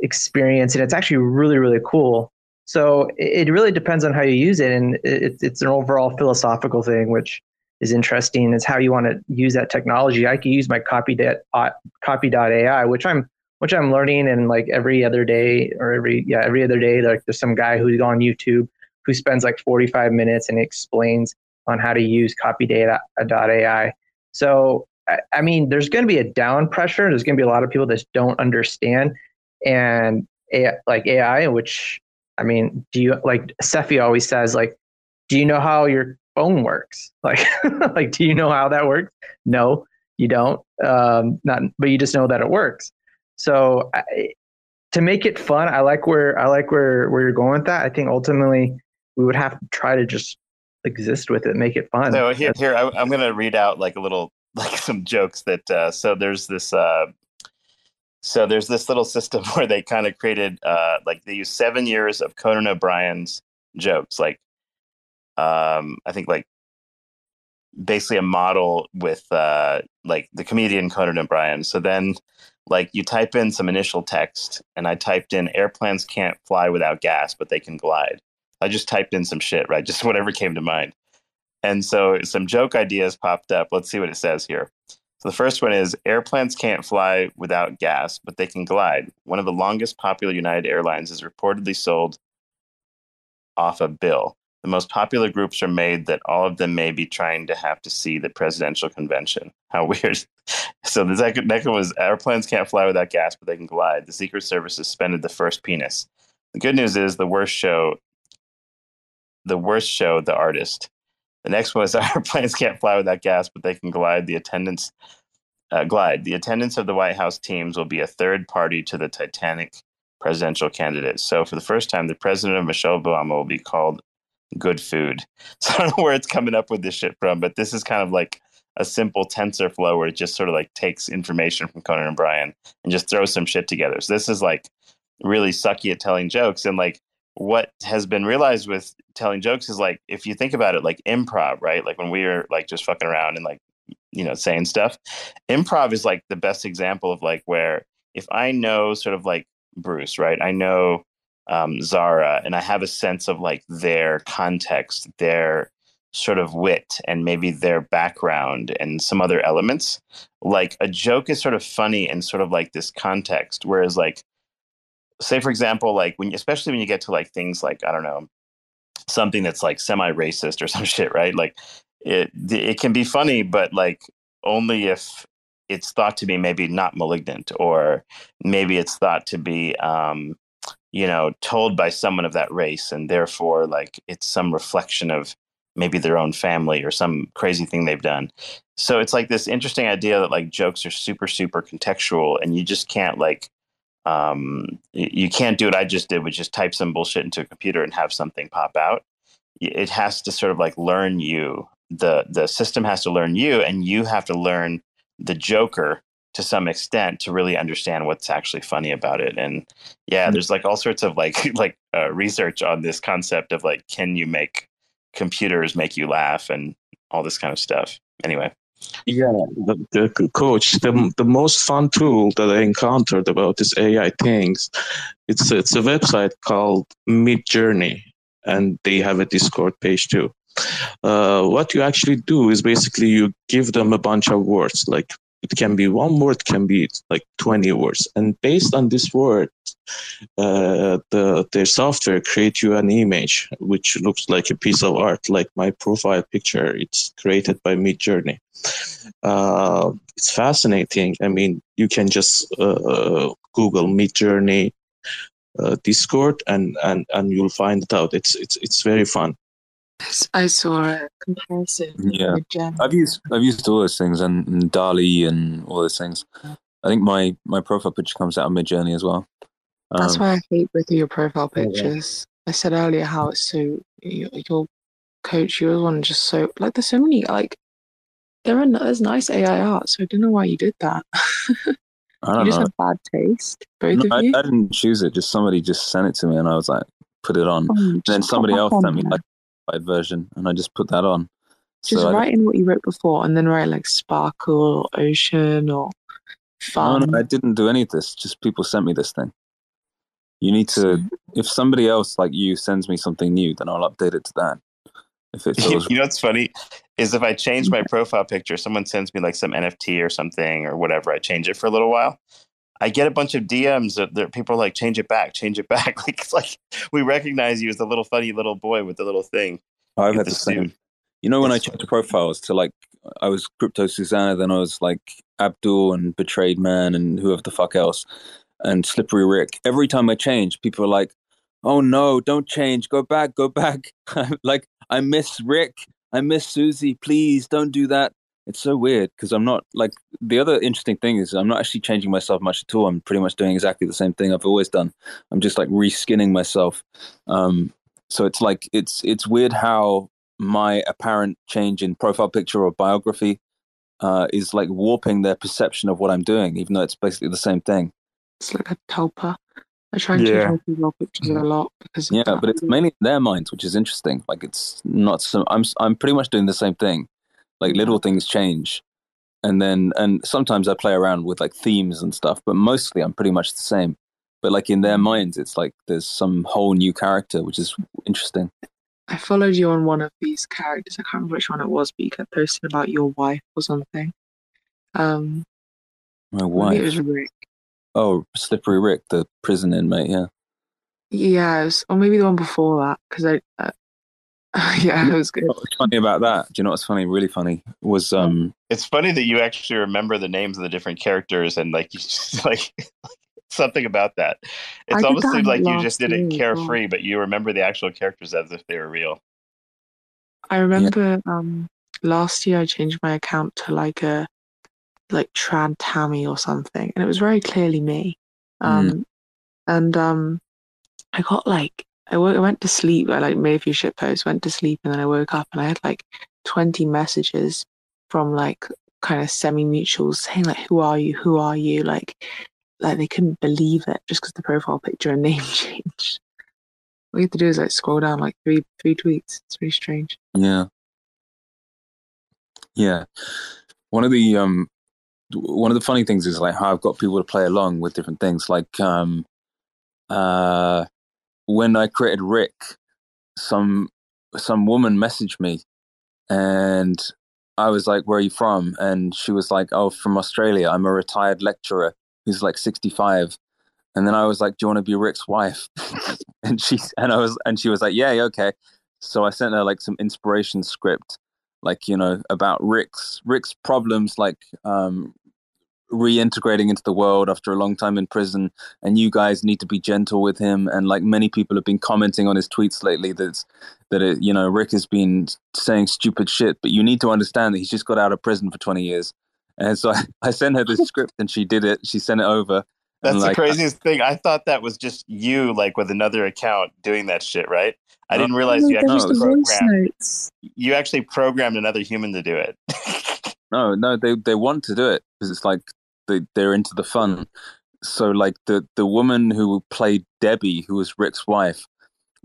experience, and it's actually really, really cool. So it, really depends on how you use it, and it, it's an overall philosophical thing, which is interesting. Is how you want to use that technology. I can use my copy uh, copy.ai, which I'm which I'm learning and like every other day or every yeah every other day like there's some guy who's on YouTube who spends like 45 minutes and explains on how to use copy.ai. So I, I mean, there's going to be a down pressure. There's going to be a lot of people that don't understand and AI, like AI, which I mean, do you like Cephii always says like, do you know how your phone works? [laughs] Like, like do you know how that works? No, you don't. Um, not, but you just know that it works. So I, to make it fun, I like where I like where where you're going with that. I think ultimately we would have to try to just exist with it, make it fun. So here, here I, am going to read out like a little [laughs] like some jokes that. Uh, so there's this. Uh, so there's this little system [laughs] where they kind of created uh, like they use seven years of Conan O'Brien's jokes, like um, I think like basically a model with uh, like the comedian Conan O'Brien. So then like you type in some initial text and i typed in airplanes can't fly without gas but they can glide. I just typed in some shit right? [laughs] Just whatever came to mind. And so some joke ideas popped up. Let's see what it says here the first one is airplanes can't fly without gas but they can glide one of the longest popular united airlines is reportedly sold off a bill the most popular groups are made that all of them may be trying to have to see the presidential convention. How [laughs] weird. So the second, was airplanes can't fly without gas, but they can glide. The Secret Service suspended the first penis. The good news is the worst show, the worst show, the artist. The next one was airplanes [laughs] can't fly without gas, but they can glide. The attendance, uh, glide. The attendance of the White House teams will be a third party to the Titanic presidential candidates. So for the first time, the president of Michelle Obama will be called good food. [laughs] So I don't know where it's coming up with this shit from, but this is kind of like a simple TensorFlow where it just sort of like takes information from Conan O'Brien and just throws some shit together. So this is like really sucky at telling jokes. And like what has been realized with telling jokes is like if you think about it, like improv, right? Like when we are like just fucking around and like you know saying stuff, improv is like the best example of like where if I know sort of like Bruce, right? I know um, Zohra, and I have a sense of like their context, their sort of wit, and maybe their background and some other elements. Like a joke is sort of funny in sort of like this context, whereas like, say for example, like when especially when you get to like things like I don't know something that's like semi-racist or [laughs] some shit, right? Like it it can be funny, but like only if it's thought to be maybe not malignant or maybe it's thought to be um, you know, told by someone of that race, and therefore, like, it's some reflection of maybe their own family or some crazy thing they've done. So it's like this interesting idea that like jokes are super, super contextual, and you just can't like, um, you can't do what I just did, which is type some bullshit into a computer and have something pop out. It has to sort of like learn you. the The system has to learn you, and you have to learn the joker to some extent to really understand what's actually funny about it and yeah mm. there's like all sorts of like [laughs] like uh, research on this concept of like can you make computers make you laugh and all this kind of stuff anyway yeah the, the coach the, the most fun tool that i encountered about this ai things it's it's a website called midjourney and they have a discord page too. Uh, what you actually do is basically you give them a bunch of words like it can be one word, can be like 20 words. And based on this word, uh, the their software create you an image which looks like a piece of art, like my profile picture. It's created by Midjourney. Uh, it's fascinating. I mean, you can just uh, Google Midjourney uh, Discord, and and and you'll find it out. It's it's it's very fun. I saw a comparison. Yeah, I've used I've used all those things and, and DALL-E and all those things. I think my my profile picture comes out of Midjourney as well. Um, That's why I hate with your profile pictures. I said earlier how it's so your, your coach, yours one just so like there's so many like there are there's nice AI art, so I don't know why you did that. I [laughs] don't you just know. have bad taste, both No, of I, you. I didn't choose it. Just somebody just sent it to me, and I was like, put it on. Oh, then somebody else sent me like version, and I just put that on. Just So write in what you wrote before, and then write like sparkle or ocean or fun. no, I didn't do any of this. Just people sent me this thing. You need to. If somebody else like you sends me something new, then I'll update it to that. If it feels [laughs] you know what's funny is if I change my profile picture, someone sends me like some NFT or something or whatever. I change it for a little while. I get a bunch of DMs that, that people are like, change it back, change it back. [laughs] Like it's like we recognize you as the little funny little boy with the little thing. Oh, I've with had the the same. suit. You know, when I changed profiles to like, I was Crypto Susanna, then I was like Abdul and Betrayed Man and whoever the fuck else, and Slippery Rick. Every time I change, people are like, "Oh no, don't change. Go back, go back." [laughs] like, I miss Rick. I miss Susie. Please don't do that. It's so weird because I'm not like the other interesting thing is I'm not actually changing myself much at all. I'm pretty much doing exactly the same thing I've always done. I'm just like reskinning myself. Um, so it's like it's it's weird how my apparent change in profile picture or biography uh, is like warping their perception of what I'm doing, even though it's basically the same thing. It's like a tulpa. I try and Yeah. change my profile pictures a lot because Yeah, but it's mainly in their minds, which is interesting. Like it's not so. I'm I'm pretty much doing the same thing. Like little things change, and then and sometimes I play around with like themes and stuff, but mostly I'm pretty much the same. But like in their minds, it's like there's some whole new character, which is interesting. I followed you on one of these characters. I can't remember which one it was, but you kept posting about your wife or something. Um, My wife. it was Rick. Oh, Slippery Rick, the prison inmate. Yeah. Yeah, it was, or maybe the one before that because I. Uh, [laughs] yeah, it was good. What's funny about that? Do you know what's funny? Really funny was um It's funny that you actually remember the names of the different characters and like [laughs] you just like something about that. I It's did almost seems like you just did it year as carefree, but you remember the actual characters as if they were real. I remember um last year I changed my account to like a like Trad Tammy or something, and it was very clearly me. Um, and um, I got like I wo- I went to sleep. I like made a few shit posts, went to sleep, and then I woke up and I had like twenty messages from like kind of semi mutuals saying like, "Who are you? Who are you?" Like, like they couldn't believe it just because the profile picture and [laughs] name changed. All you have to do is like scroll down like three three tweets. It's really strange. Yeah. Yeah. One of the um one of the funny things is like how I've got people to play along with different things. Like um uh when I created Rick, some some woman messaged me and I was like, Where are you from? And she was like, Oh, from Australia. I'm a retired lecturer who's like sixty five. And then I was like, Do you want to be Rick's wife? [laughs] and she and I was and she was like, yeah, okay. So I sent her like some inspiration script like you know about rick's rick's problems like um reintegrating into the world after a long time in prison and you guys need to be gentle with him and like many people have been commenting on his tweets lately that that it, you know rick has been saying stupid shit but you need to understand that he's just got out of prison for 20 years and so i, [laughs] I sent her the script and she did it she sent it over That's and, the like, craziest thing. I thought that was just you, like with another account, doing that shit, right? I uh, didn't realize Oh, you there was actually the programmed. You actually programmed another human to do it. [laughs] No, no, they they want to do it because it's like they they're into the fun. So like the the woman who played Debbie, who was Rick's wife,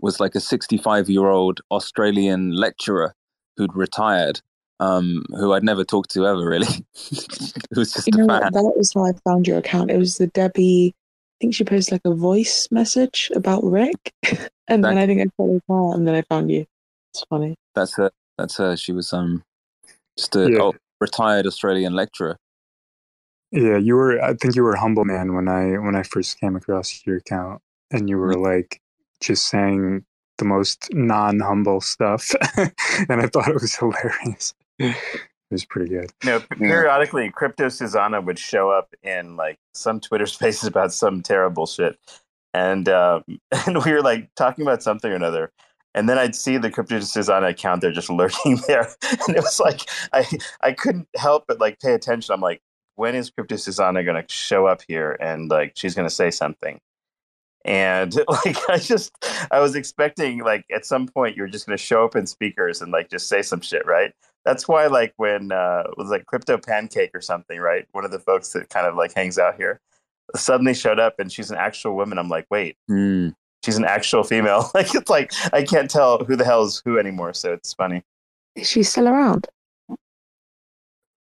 was like a 65 year old Australian lecturer who'd retired, um, who I'd never talked to ever really. [laughs] it was just You know a what? That was how I found your account. It was the Debbie. I think she posted like a voice message about Rick, [laughs] and then I think I followed her, and then I found you. It's funny. That's her. That's her. She was um just a Yeah. oh, retired Australian lecturer. Yeah, you were. I think you were a humble man when I when I first came across your account, and you were like just saying the most non-humble stuff, [laughs] and I thought it was hilarious. It was pretty good. You know, periodically, Crypto Susanna would show up in like some Twitter [laughs] spaces about some terrible shit, and um, [laughs] and we were like talking about something or another, and then I'd see the Crypto Susanna account there just [laughs] lurking there, and it was like I I couldn't help but like pay attention. I'm like, when is Crypto Susanna going to show up here and like she's going to say something? And [laughs] like I just I was expecting like at some point you're just going to show up in speakers and like just say some shit, right? That's why like when uh it was like Crypto Pancake or something, right? One of the folks that kind of like hangs out here suddenly showed up and she's an actual woman. I'm like, wait, Mm. She's an actual female. [laughs] like it's like I can't tell who the hell is who anymore. So it's funny. Is she still around?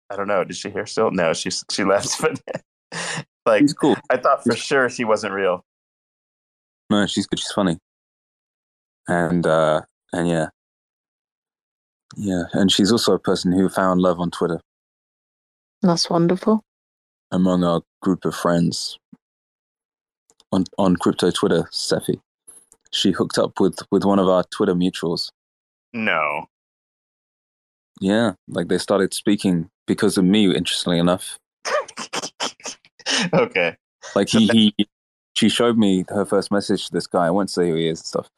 I don't know. Did she hear still? No, she she left. [laughs] But like She's cool. I thought for sure she wasn't real. No, she's good. She's funny. And uh and yeah. Yeah. And she's also a person who found love on Twitter That's wonderful. among our group of friends. On on crypto Twitter, Cephii. She hooked up with with one of our Twitter mutuals. No. Yeah. Like they started speaking because of me, interestingly enough. [laughs] okay. Like he, he she showed me her first message to this guy. I won't say who he is and stuff.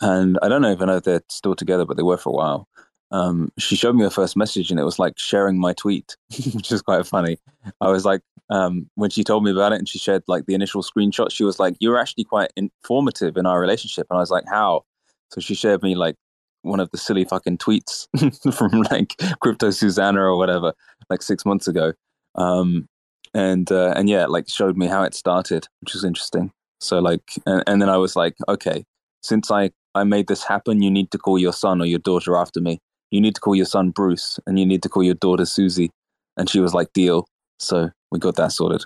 And I don't know even know if they're still together, but they were for a while. Um, she showed me her first message and it was like sharing my tweet, [laughs] which is quite funny. I was like, um, when she told me about it and she shared like the initial screenshot, she was like, You're actually quite informative in our relationship. And I was like, How? So she shared me like one of the silly fucking tweets [laughs] from like Crypto Susanna or whatever, like six months ago. Um, and uh, and yeah, like showed me how it started, which was interesting. So like, and, and then I was like, okay, since I I made this happen, you need to call your son or your daughter after me. You need to call your son Bruce, and you need to call your daughter Susie. And she was like, deal. So we got that sorted.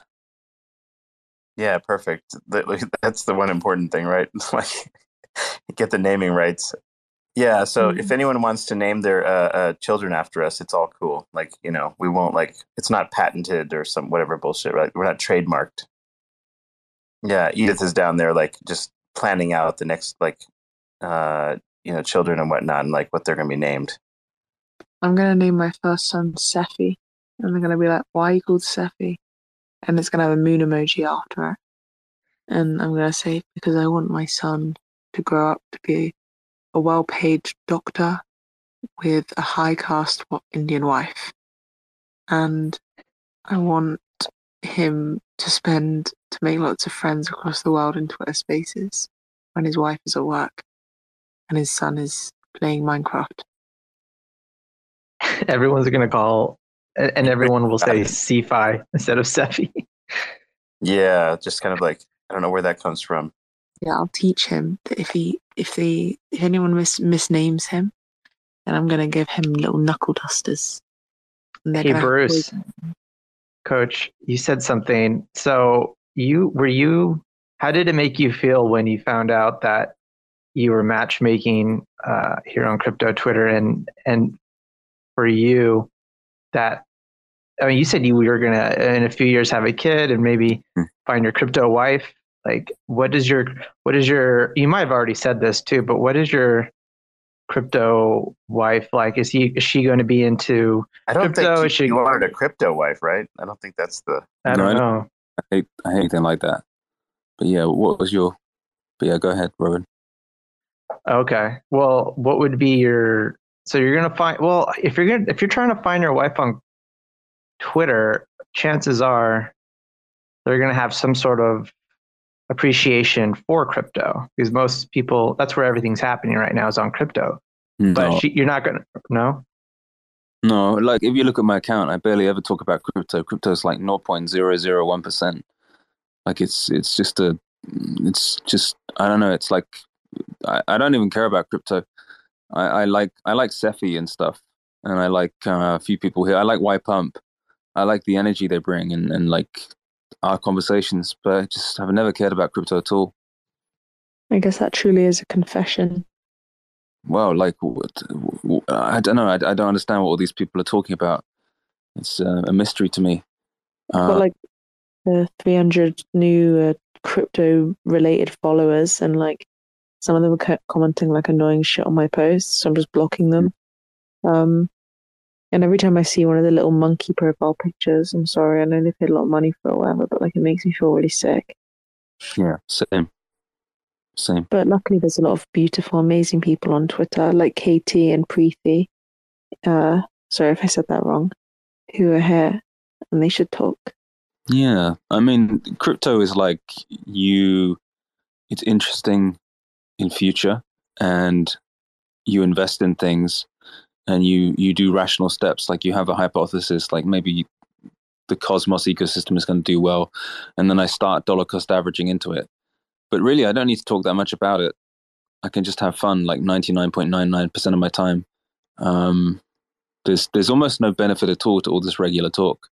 Yeah, perfect. [laughs] That's the one important thing, right? [laughs] Like get the naming rights. Yeah. So if anyone wants to name their uh, uh, children after us, it's all cool. Like you know, we won't like it's not patented or some whatever bullshit. Right? We're not trademarked. Yeah, Edith is down there, like just planning out the next like uh you know children and whatnot, and like what they're gonna be named. I'm gonna name my first son Cephii, and they're gonna be like, "Why are you called Cephii?" And it's gonna have a moon emoji after it. And I'm gonna say because I want my son to grow up to be a well-paid doctor with a high-caste Indian wife, and I want him to spend to make lots of friends across the world in Twitter Spaces when his wife is at work and his son is playing Minecraft. [laughs] Everyone's going to call, and and everyone will say [laughs] CFI [laughs] instead of Cephii. Yeah, just kind of like I don't know where that comes from. Yeah, I'll teach him that if he if they if anyone mis- misnames him, then I'm gonna give him little knuckle dusters. And they're Hey, Bruce. Coach, you said something. So you were you. How did it make you feel when you found out that you were matchmaking uh, here on crypto Twitter and and for you that I mean you said you were gonna in a few years have a kid and maybe Hmm. find your crypto wife. Like what is your what is your you might have already said this too, but what is your crypto wife like? Is he is she going to be into I don't Crypto think should- you wanted a crypto wife, right? I don't think that's the. I don't I don't- know. I hate, I hate anything like that. But yeah, what was your? But yeah, go ahead, Robbin. Okay. Well, what would be your so you're gonna find well if you're gonna if you're trying to find your wife on Twitter, chances are they're gonna have some sort of appreciation for crypto because most people that's where everything's happening right now is on crypto. But she, you're not gonna no. no. Like if you look at my account, I barely ever talk about crypto. Crypto's like zero point zero zero one percent. Like it's it's just a, it's just I don't know. It's like I, I don't even care about crypto. I, I like I like Cephii and stuff, and I like uh, a few people here. I like WhyPump. I like the energy they bring and, and like our conversations, but I just I've never cared about crypto at all. I guess that truly is a confession. Well, like I don't know. I, I don't understand what all these people are talking about. It's uh, a mystery to me. Uh, got like the 300 new uh, crypto related followers, and like some of them were commenting like annoying shit on my posts, so I'm just blocking them. Um, and every time I see one of the little monkey profile pictures, I'm sorry, I know they paid a lot of money for it or whatever, but like it makes me feel really sick. Yeah, same. Same. But luckily, there's a lot of beautiful, amazing people on Twitter, like Katie and Preethi. Uh, sorry if I said that wrong. Who are here, and they should talk. Yeah, I mean, crypto is like you. It's interesting in future, and you invest in things, and you you do rational steps. Like you have a hypothesis, like maybe the Cosmos ecosystem is going to do well, and then I start dollar cost averaging into it. But really, I don't need to talk that much about it. I can just have fun, like ninety nine point nine nine percent of my time. Um, there's there's almost no benefit at all to all this regular talk,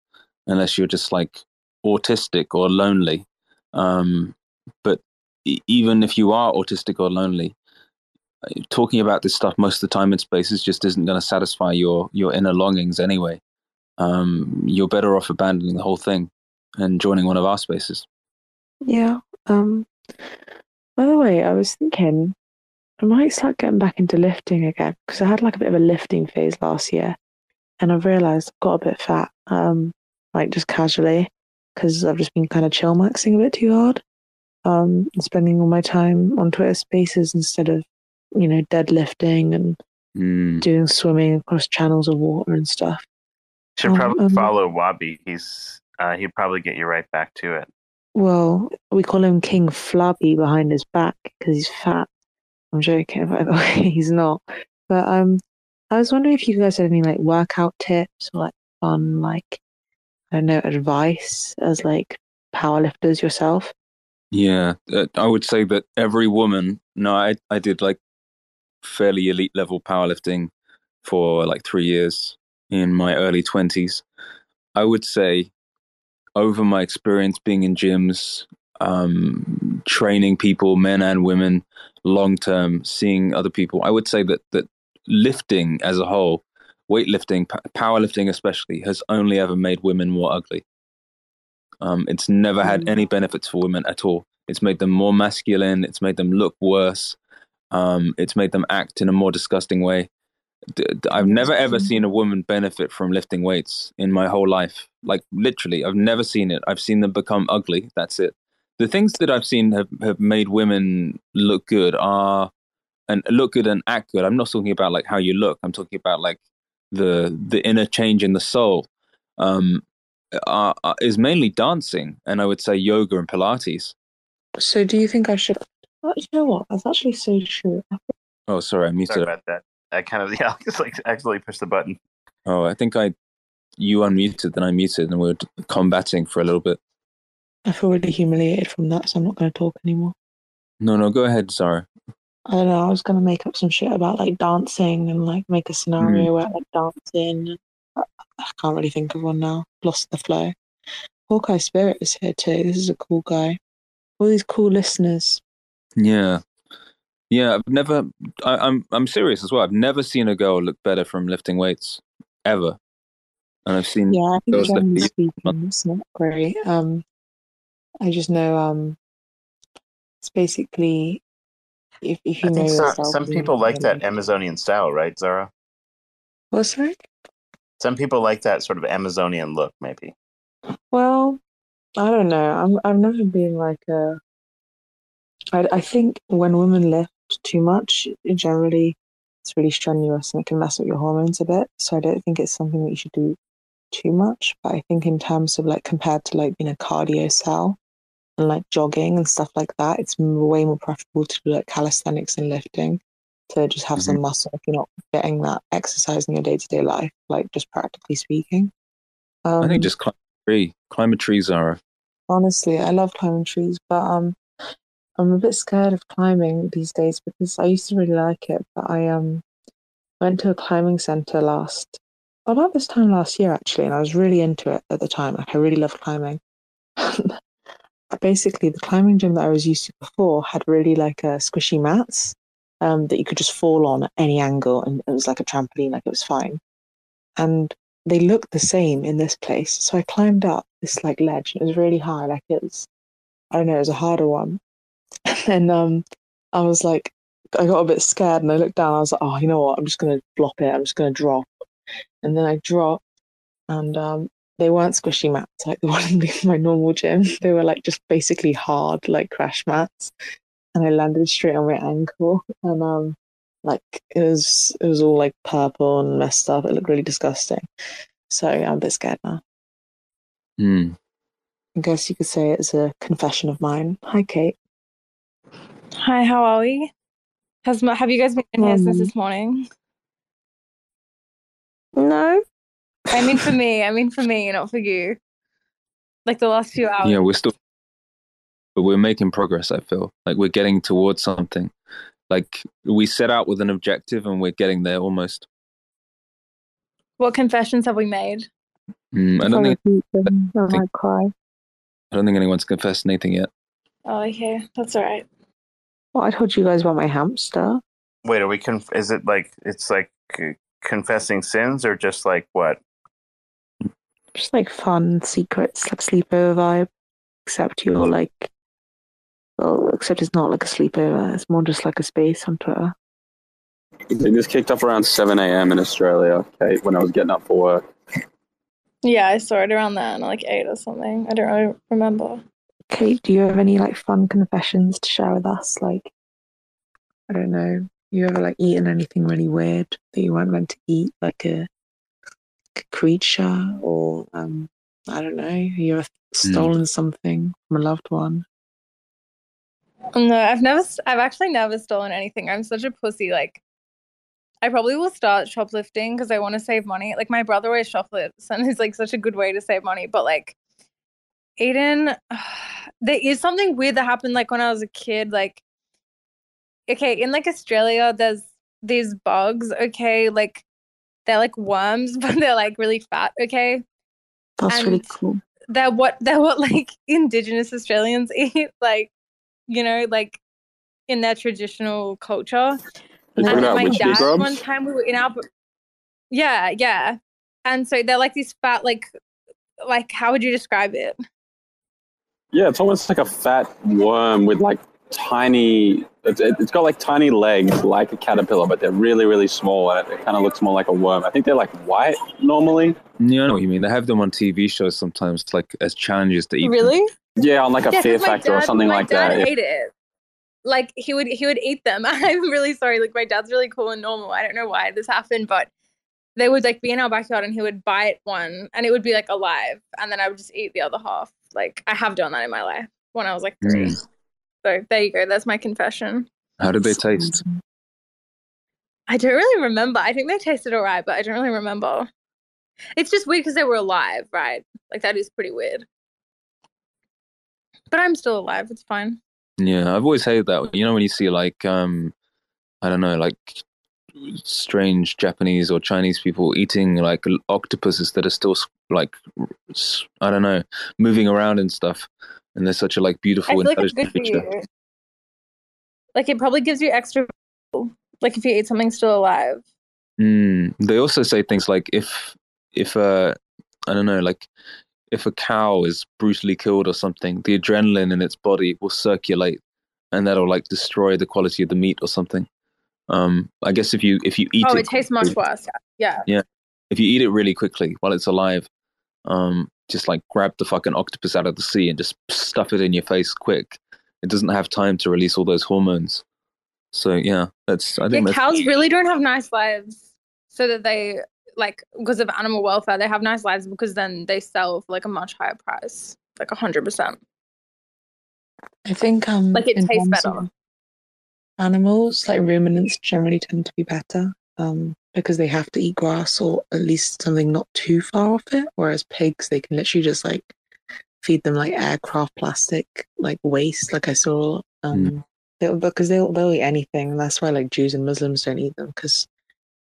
unless you're just like autistic or lonely. Um, but even if you are autistic or lonely, talking about this stuff most of the time in spaces just isn't going to satisfy your your inner longings anyway. Um, you're better off abandoning the whole thing and joining one of our spaces. Yeah. Um, by the way, I was thinking I might start getting back into lifting again because I had like a bit of a lifting phase last year, and I've realised I've got a bit fat, um, like just casually, because I've just been kind of chill maxing a bit too hard, um, and spending all my time on Twitter Spaces instead of, you know, deadlifting and mm. doing swimming across channels of water and stuff. Should um, probably um, follow Wabi. He's uh, he'd probably get you right back to it. Well, we call him King Flabby behind his back because he's fat. I'm joking, [laughs] by the way, he's not. But um, I was wondering if you guys had any like workout tips or like fun, like I don't know, advice as like powerlifters yourself. Yeah, uh, I would say that every woman. No, I I did like fairly elite level powerlifting for like three years in my early twenties. I would say over my experience being in gyms, um, training people, men and women, long term, seeing other people, I would say that that lifting as a whole, weightlifting, powerlifting especially, has only ever made women more ugly. Um, it's never had mm. any benefits for women at all. It's made them more masculine. It's made them look worse. Um, it's made them act in a more disgusting way. I've never ever seen a woman benefit from lifting weights in my whole life. Like literally, I've never seen it. I've seen them become ugly. That's it. The things that I've seen have, have made women look good are and look good and act good. I'm not talking about like how you look. I'm talking about like the the inner change in the soul. Um, are, are, is mainly dancing, and I would say yoga and Pilates. So, do you think I should? Oh, you know what? That's actually so true. Oh, sorry, I muted. Sorry about that. I kind of [laughs] yeah, I just like accidentally pushed the button. Oh, I think I you unmuted, then I muted, and we are combating for a little bit. I feel really humiliated from that, so I'm not going to talk anymore. No, no, go ahead, Zohra. I don't know. I was going to make up some shit about like dancing and like make a scenario mm. where like dancing. I, I can't really think of one now. Lost the flow. Hawkeye Spirit is here too. This is a cool guy. All these cool listeners. Yeah, yeah, I've never. I, am I'm, I'm serious as well. I've never seen a girl look better from lifting weights ever, and I've seen. Yeah, I think generally speaking, it's not great. Um, I just know um, it's basically if if you I know yourself, some, some people like that Amazonian style, right, Zohra? What's that? Some people like that sort of Amazonian look, maybe. Well, I don't know. I'm I've never been like a. I I think when women lift too much, generally it's really strenuous and it can mess up your hormones a bit. So I don't think it's something that you should do too much. But I think in terms of like compared to like being a cardio cell and like jogging and stuff like that, it's way more preferable to do like calisthenics and lifting to just have mm-hmm. some muscle if you're not getting that exercise in your day to day life, like just practically speaking. Um, I think um, just climb a tree. Climb a tree, Zohra. Honestly, I love climbing trees, but um, I'm a bit scared of climbing these days because I used to really like it, but I um went to a climbing center last about this time last year actually, and I was really into it at the time. Like I really loved climbing. [laughs] Basically, the climbing gym that I was used to before had really like a squishy mats um, that you could just fall on at any angle, and it was like a trampoline, like it was fine. And they looked the same in this place. So I climbed up this like ledge. It was really high, like it was I don't know, it was a harder one. [laughs] And um I was like I got a bit scared and I looked down, I was like, Oh, you know what, I'm just gonna flop it, I'm just gonna drop. And then I dropped and um they weren't squishy mats like the [laughs] one in my normal gym. They were like just basically hard, like crash mats. And I landed straight on my ankle and um like it was it was all like purple and messed up. It looked really disgusting. So I'm a bit scared now. Hmm. I guess you could say it's a confession of mine. Hi, Kate. Hi, how are we? Has have you guys been in here since Um, this morning? No. I mean for me, I mean for me, not for you. Like the last few hours. Yeah, we're still, but we're making progress. I feel like we're getting towards something. Like we set out with an objective, and we're getting there almost. What confessions have we made? Mm, I don't think I think- cry. I don't think anyone's confessed anything yet. Oh, okay, that's all right. Well, I told you guys about my hamster. Wait, are we? Conf- is it like it's like c- confessing sins or just like what? Just like fun secrets, like sleepover vibe. Except you're like, well, except it's not like a sleepover. It's more just like a space on Twitter. This kicked off around 7 a.m. in Australia, Kate, when I was getting up for work. Yeah, I saw it around then, like eight or something. I don't really remember. Kate, do you have any like fun confessions to share with us? Like, I don't know, you ever like eaten anything really weird that you weren't meant to eat, like a, a creature, or um, I don't know, you ever stolen something from a loved one? No, I've never. I've actually never stolen anything. I'm such a pussy. Like, I probably will start shoplifting because I want to save money. Like, my brother always shoplifts, [laughs] and it's like such a good way to save money. But like, Aiden, [sighs] there is something weird that happened. Like when I was a kid. Like, okay, in like Australia, there's these bugs. Okay, like they're like worms, [laughs] but they're like really fat. Okay, That's really cool. they're what they're what [laughs] like indigenous Australians eat, like you know, like in their traditional culture. And then my dad grubs? one time we were in our yeah, yeah, and so they're like these fat, like like how would you describe it? Yeah, it's almost like a fat worm with like tiny. It's, it's got like tiny legs, like a caterpillar, but they're really, really small, and it, it kind of looks more like a worm. I think they're like white normally. Yeah, I know what you mean. They have them on TV shows sometimes, like as challenges to eat. them. Really? Yeah, on like a Yeah, 'cause Fear my Factor or dad- something my like dad that. Yeah. ate it. Like he would he would eat them. [laughs] I'm really sorry. Like my dad's really cool and normal. I don't know why this happened, but they would like be in our backyard and he would bite one and it would be like alive and then I would just eat the other half. Like I have done that in my life when I was like three. Mm. So there you go. That's my confession. How did they taste? I don't really remember. I think they tasted alright, but I don't really remember. It's just weird because they were alive, right? Like that is pretty weird. But I'm still alive. It's fine. Yeah, I've always hated that. You know, when you see like, um, I don't know, like strange Japanese or Chinese people eating like octopuses that are still like, I don't know, moving around and stuff, and they're such a like I beautiful, feel like good intelligent for creature. you. Like it probably gives you extra. Like if you ate something still alive. Mm. They also say things like if if uh I don't know like if a cow is brutally killed or something, the adrenaline in its body will circulate, and that'll like destroy the quality of the meat or something. Um, I guess if you if you eat oh, it, it tastes much worse. Yeah. Yeah, If you eat it really quickly while it's alive, um, just like grab the fucking octopus out of the sea and just stuff it in your face quick. It doesn't have time to release all those hormones. So yeah, that's I Yeah, think that's cows really don't have nice lives, so that they like because of animal welfare, they have nice lives because then they sell for like a much higher price, like a hundred percent. I think um Like it tastes better. Animals like ruminants generally tend to be better um because they have to eat grass or at least something not too far off it. Whereas pigs, they can literally just like feed them like aircraft plastic like waste. Like I saw um they'll, because they'll they'll eat anything. And that's why like Jews and Muslims don't eat them because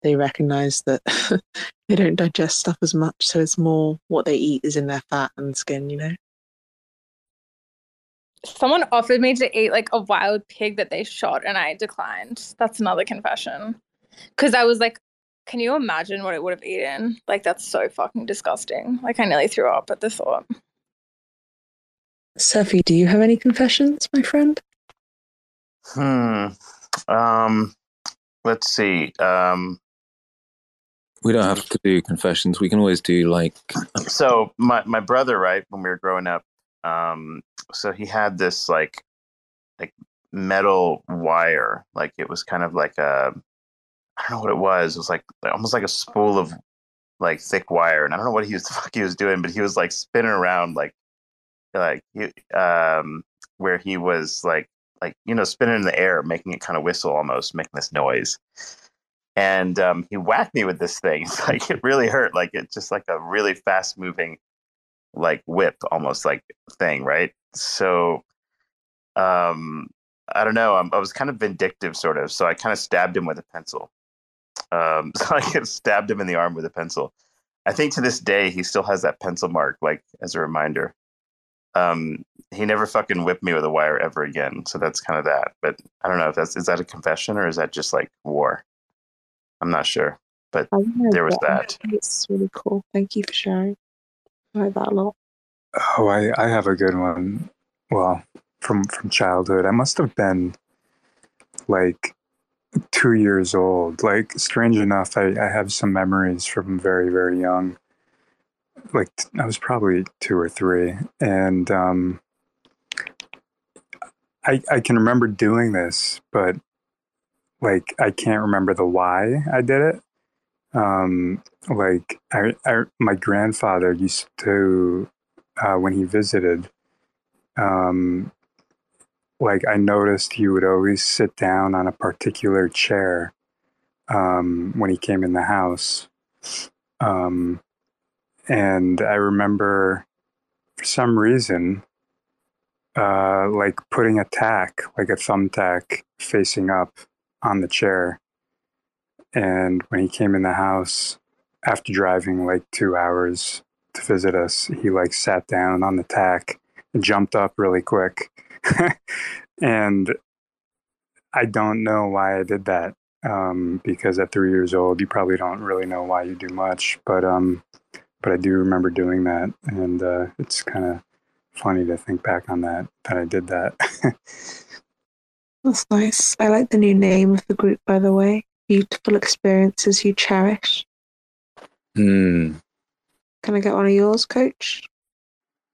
they recognize that [laughs] they don't digest stuff as much. So it's more what they eat is in their fat and skin. You know. Someone offered me to eat like a wild pig that they shot, and I declined. That's another confession. Because I was like, can you imagine what it would have eaten? Like that's so fucking disgusting. Like I nearly threw up at the thought. Sophie, do you have any confessions, my friend? Hmm. Um. Let's see. Um. We don't have to do confessions. We can always do like. So my my brother, right, when we were growing up, um, so he had this like, like metal wire, like it was kind of like a, I don't know what it was. It was like almost like a spool of like thick wire, and I don't know what he was [laughs] the fuck he was doing, but he was like spinning around like, like um, where he was like like you know spinning in the air, making it kind of whistle almost, making this noise and um, he whacked me with this thing. It's [laughs] like it really hurt. Like it's just like a really fast moving, like whip, almost like thing, right? So, um, I don't know. I'm, i was kind of vindictive, sort of. So I kind of stabbed him with a pencil. Um, [laughs] so I stabbed him in the arm with a pencil. I think to this day he still has that pencil mark, like as a reminder. Um, he never fucking whipped me with a wire ever again. So that's kind of that. But I don't know if that's is that a confession or is that just like war? I'm not sure, but there was that. It's really cool. Thank you for sharing. I like that a lot. Oh, I, I have a good one. Well, from from childhood, I must have been like two years old. Like, strange enough, I, I have some memories from very very young. Like, I was probably two or three, and um, I I can remember doing this, but like I can't remember the why I did it. Um, like I, I, my grandfather used to uh, when he visited. Um, like I noticed he would always sit down on a particular chair um, when he came in the house. Um, and I remember for some reason, uh, like putting a tack, like a thumbtack facing up on the chair. And when he came in the house after driving like two hours to visit us, he like sat down on the tack and jumped up really quick. [laughs] and I don't know why I did that. Um, because at three years old, you probably don't really know why you do much, but um, but I do remember doing that, and uh, it's kind of funny to think back on that that I did that. [laughs] That's nice. I like the new name of the group, by the way. Beautiful experiences you cherish. Hmm. Can I get one of yours, Coach?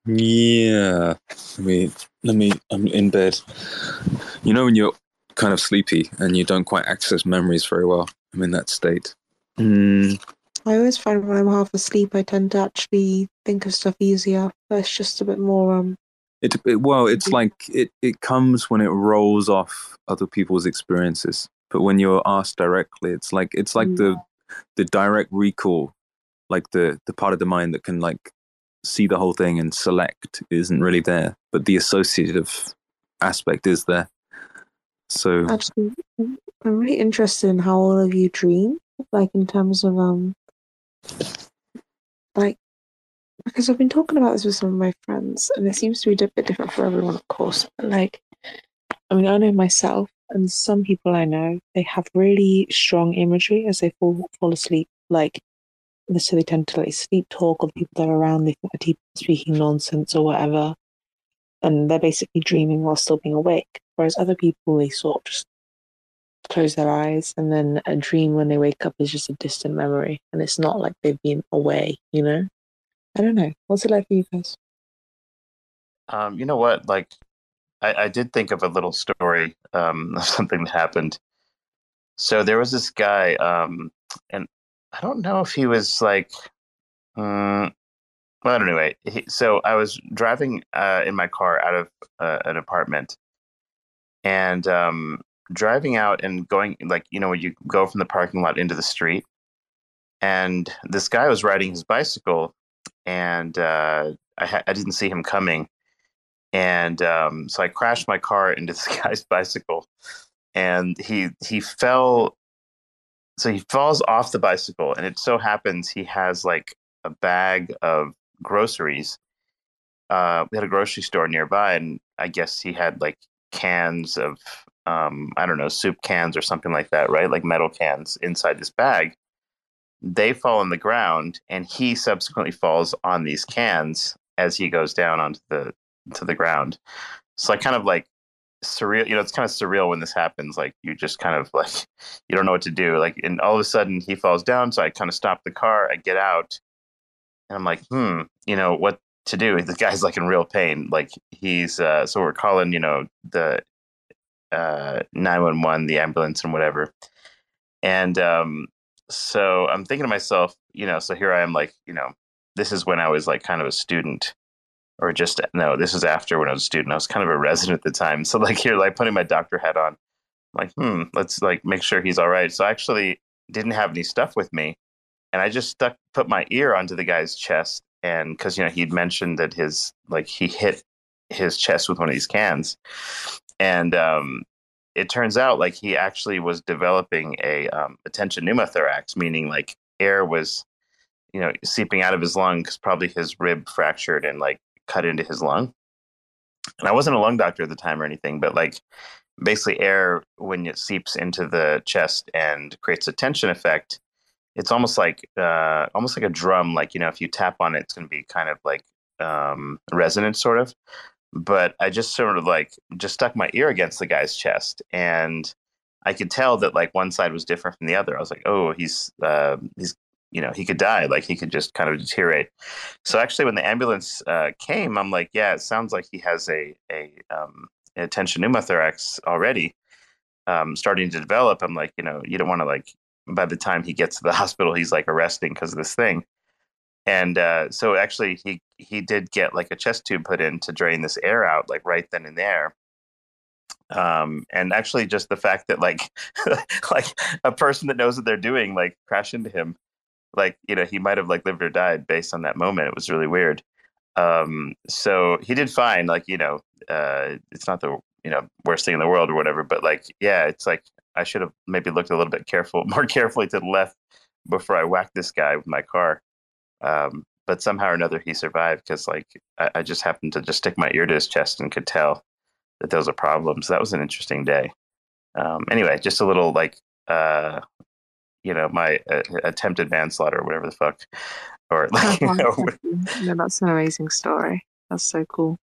Yeah. Let me. Let me. I'm in bed. You know when you're kind of sleepy and you don't quite access memories very well. I'm in that state. Mm. I always find when I'm half asleep, I tend to actually think of stuff easier. But it's just a bit more um it, it well, it's like it, it comes when it rolls off other people's experiences. But when you're asked directly, it's like it's like the the direct recall, like the the part of the mind that can like see the whole thing and select isn't really there, but the associative aspect is there. So actually, I'm really interested in how all of you dream, like in terms of um, like because I've been talking about this with some of my friends, and it seems to be a bit different for everyone, of course. But like, I mean, I know myself, and some people I know, they have really strong imagery as they fall fall asleep. Like, so they tend to like sleep talk, or the people that are around, they think they're speaking nonsense or whatever, and they're basically dreaming while still being awake. Whereas other people, they sort of just close their eyes, and then a dream when they wake up is just a distant memory, and it's not like they've been away, you know. I don't know. What's it like for you guys? Um, you know what? Like, I, I did think of a little story um, [laughs] of something that happened. So there was this guy, um, and I don't know if he was like, um, well, anyway. He, so I was driving uh, in my car out of uh, an apartment, and um, driving out and going like you know when you go from the parking lot into the street, and this guy was riding his bicycle and uh, I, ha- I, didn't see him coming, and um, so I crashed my car into this [laughs] guy's bicycle, and he he fell. So he falls off the bicycle, and it so happens he has like a bag of groceries. Uh, we had a grocery store nearby, and I guess he had like cans of um, I don't know soup cans or something like that, right? Like metal cans inside this bag. They fall on the ground, and he subsequently falls on these cans as he goes down onto the to the ground. So I kind of like surreal you know it's kind of surreal when this happens like you just kind of [laughs] like you don't know what to do like and all of a sudden he falls down so i kind of stop the car i get out and i'm like hmm you know what to do [laughs] the guy's like in real pain like he's uh so we're calling you know the uh 911 the ambulance and whatever and um so i'm thinking to myself you know so here i am like you know this is when i was like kind of a student or just no, this is after when I was a student. I was kind of a resident at the time. So like [laughs] here, like putting my doctor hat on, I'm like, hmm, let's like make sure he's all right. So I actually didn't have any stuff with me. And I just stuck put my ear onto the guy's chest and because you know he'd mentioned that his like he hit his chest with one of these cans. And um it turns out like he actually was developing a um, tension pneumothorax, meaning like air was, you know, seeping out of his lung because probably his rib fractured and like cut into his lung. And I wasn't a lung doctor at the time or anything, but like basically air when it seeps into the chest and creates a tension effect, it's almost like uh, almost like a drum. Like you know, if you tap on it, it's going to be kind of like um, resonant, sort of. But I just sort of like just stuck my ear against the guy's chest, and I could tell that like one side was different from the other. I was like, oh, he's uh, he's you know he could die. Like he could just kind of deteriorate. So actually when the ambulance uh, came i'm like yeah it sounds like he has a a, um, tension pneumothorax already um, starting to develop. I'm like you know you don't want to like by the time he gets to the [laughs] hospital he's like arresting because of this thing and uh, so actually he he did get like a chest tube put in to drain this air out like right then and there. Um, and actually just the fact that like [laughs] like a person that knows what they're doing like crashed into him like you know he might have like lived or died based on that moment. It was really weird. Um so he did fine like you know uh it's not the you know worst thing in the world or whatever but like yeah it's like i should have maybe looked a little bit careful [laughs] more carefully to the left before i whacked this guy with my car um but somehow or another he survived because like I, I just happened to just stick my ear to his chest and could tell that there was a problem so that was an interesting day. Um anyway just a little like uh you know my uh, attempted manslaughter or whatever the fuck. Or [laughs] like you know, no, that's an amazing story. That's so cool.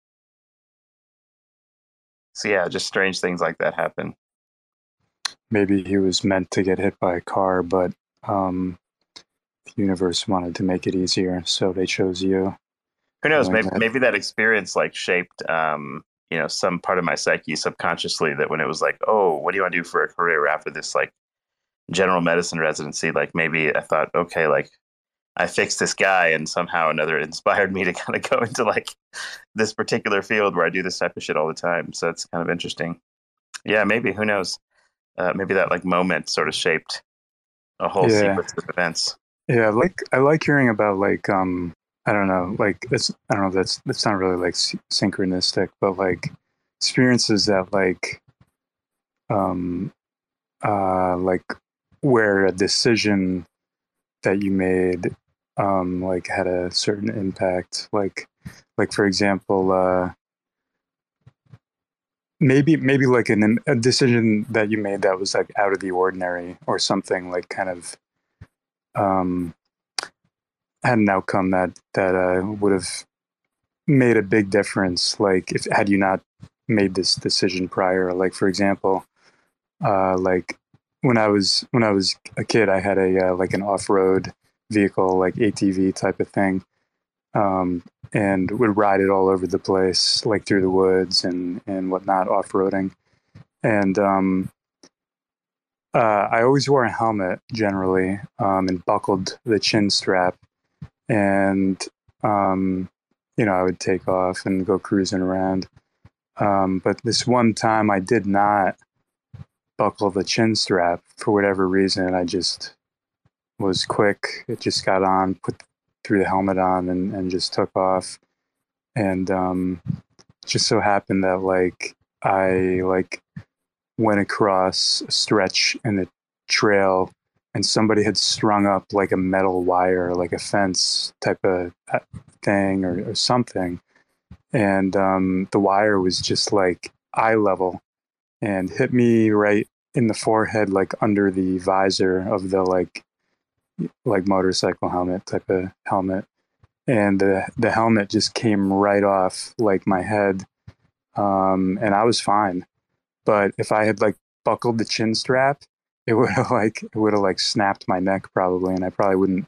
So yeah just strange things like that happen. Maybe he was meant to get hit by a car but um the universe wanted to make it easier so they chose you who knows maybe that. maybe that experience like shaped um you know some part of my psyche subconsciously that when it was like oh what do you want to do for a career after this like general medicine residency, like maybe I thought, okay, like I fixed this guy, and somehow another [laughs] inspired me to kind of go into like this particular field where I do this type of shit all the time. So it's kind of interesting. Yeah, maybe who knows? Uh, maybe that like moment sort of shaped a whole yeah. sequence of events. Yeah, like I like hearing about like um I don't know like it's I don't know that's that's not really like synchronistic, but like experiences that like um uh like where a decision that you made um, like had a certain impact like like for example uh, maybe maybe like an, a decision that you made that was like out of the ordinary or something like kind of um, had an outcome that that uh, would have made a big difference like if had you not made this decision prior like for example uh, like when I was when I was a kid, I had a uh, like an off road vehicle, like ATV type of thing, um, and would ride it all over the place, like through the woods and and whatnot, off roading. And um, uh, I always wore a helmet generally, um, and buckled the chin strap, and um, you know I would take off and go cruising around. Um, but this one time I did not buckle the chin strap for whatever reason. I just was quick. It just got on, put threw the helmet on, and and just took off. And um, just so happened that like I like went across a stretch in the trail and somebody had strung up like a metal wire, like a fence type of uh, thing or, or something. And um, the wire was just like eye level and hit me right in the forehead, like under the visor of the like like motorcycle helmet type of helmet, and the the helmet just came right off like my head, um, and I was fine. But if I had like buckled the chin strap, it would have [laughs] like it would have like snapped my neck probably, and I probably wouldn't.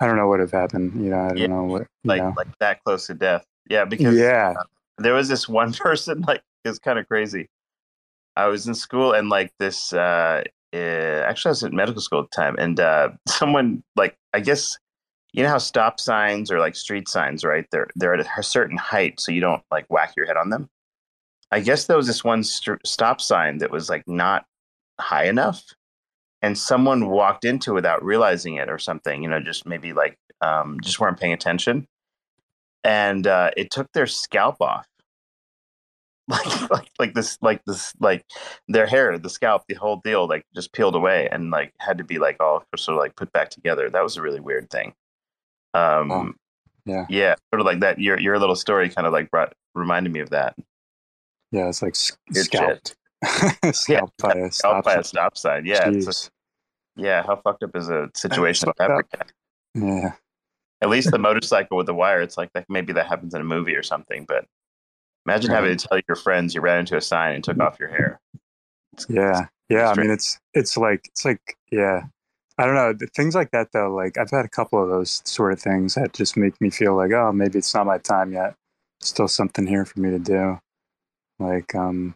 I don't know what would have happened. You know, I don't Yeah, know what. like know. like that close to death. Yeah, because Yeah. uh, there was this one [laughs] person like it's kind of crazy. I was in school and like this. uh uh, Actually, I was at medical school at the time, and uh [laughs] someone like I guess you know how stop signs or like street signs, right? They're they're at a certain height, so you don't like whack your head on them. I guess there was this one st- stop sign that was like not high enough, and someone walked into it without realizing it or something. You know, just maybe like um, just weren't paying attention, and uh, it took their scalp off. [laughs] Like, like, like this, like this, like their hair, the scalp, the whole deal, like just peeled away and like had to be like all sort of like put back together. That was a really weird thing. Um, Oh, yeah. yeah, sort of like that. Your your little story kind of like brought reminded me of that. Yeah, it's like s- Good scalped. [laughs] scalped by a stop by a stop sign. Yeah, it's a- yeah. How fucked up is a situation like that? Yeah. At least the [laughs] motorcycle with the wire, it's like that. Maybe that happens in a movie or something. But imagine having to tell your friends you ran into a sign and took mm. off your hair. Yeah. Yeah. I mean, it's, it's like, it's like, yeah. I don't know. Things like that, though, like I've had a couple of those sort of things that just make me feel like, oh, maybe it's not my time yet. Still something here for me to do. Like, um,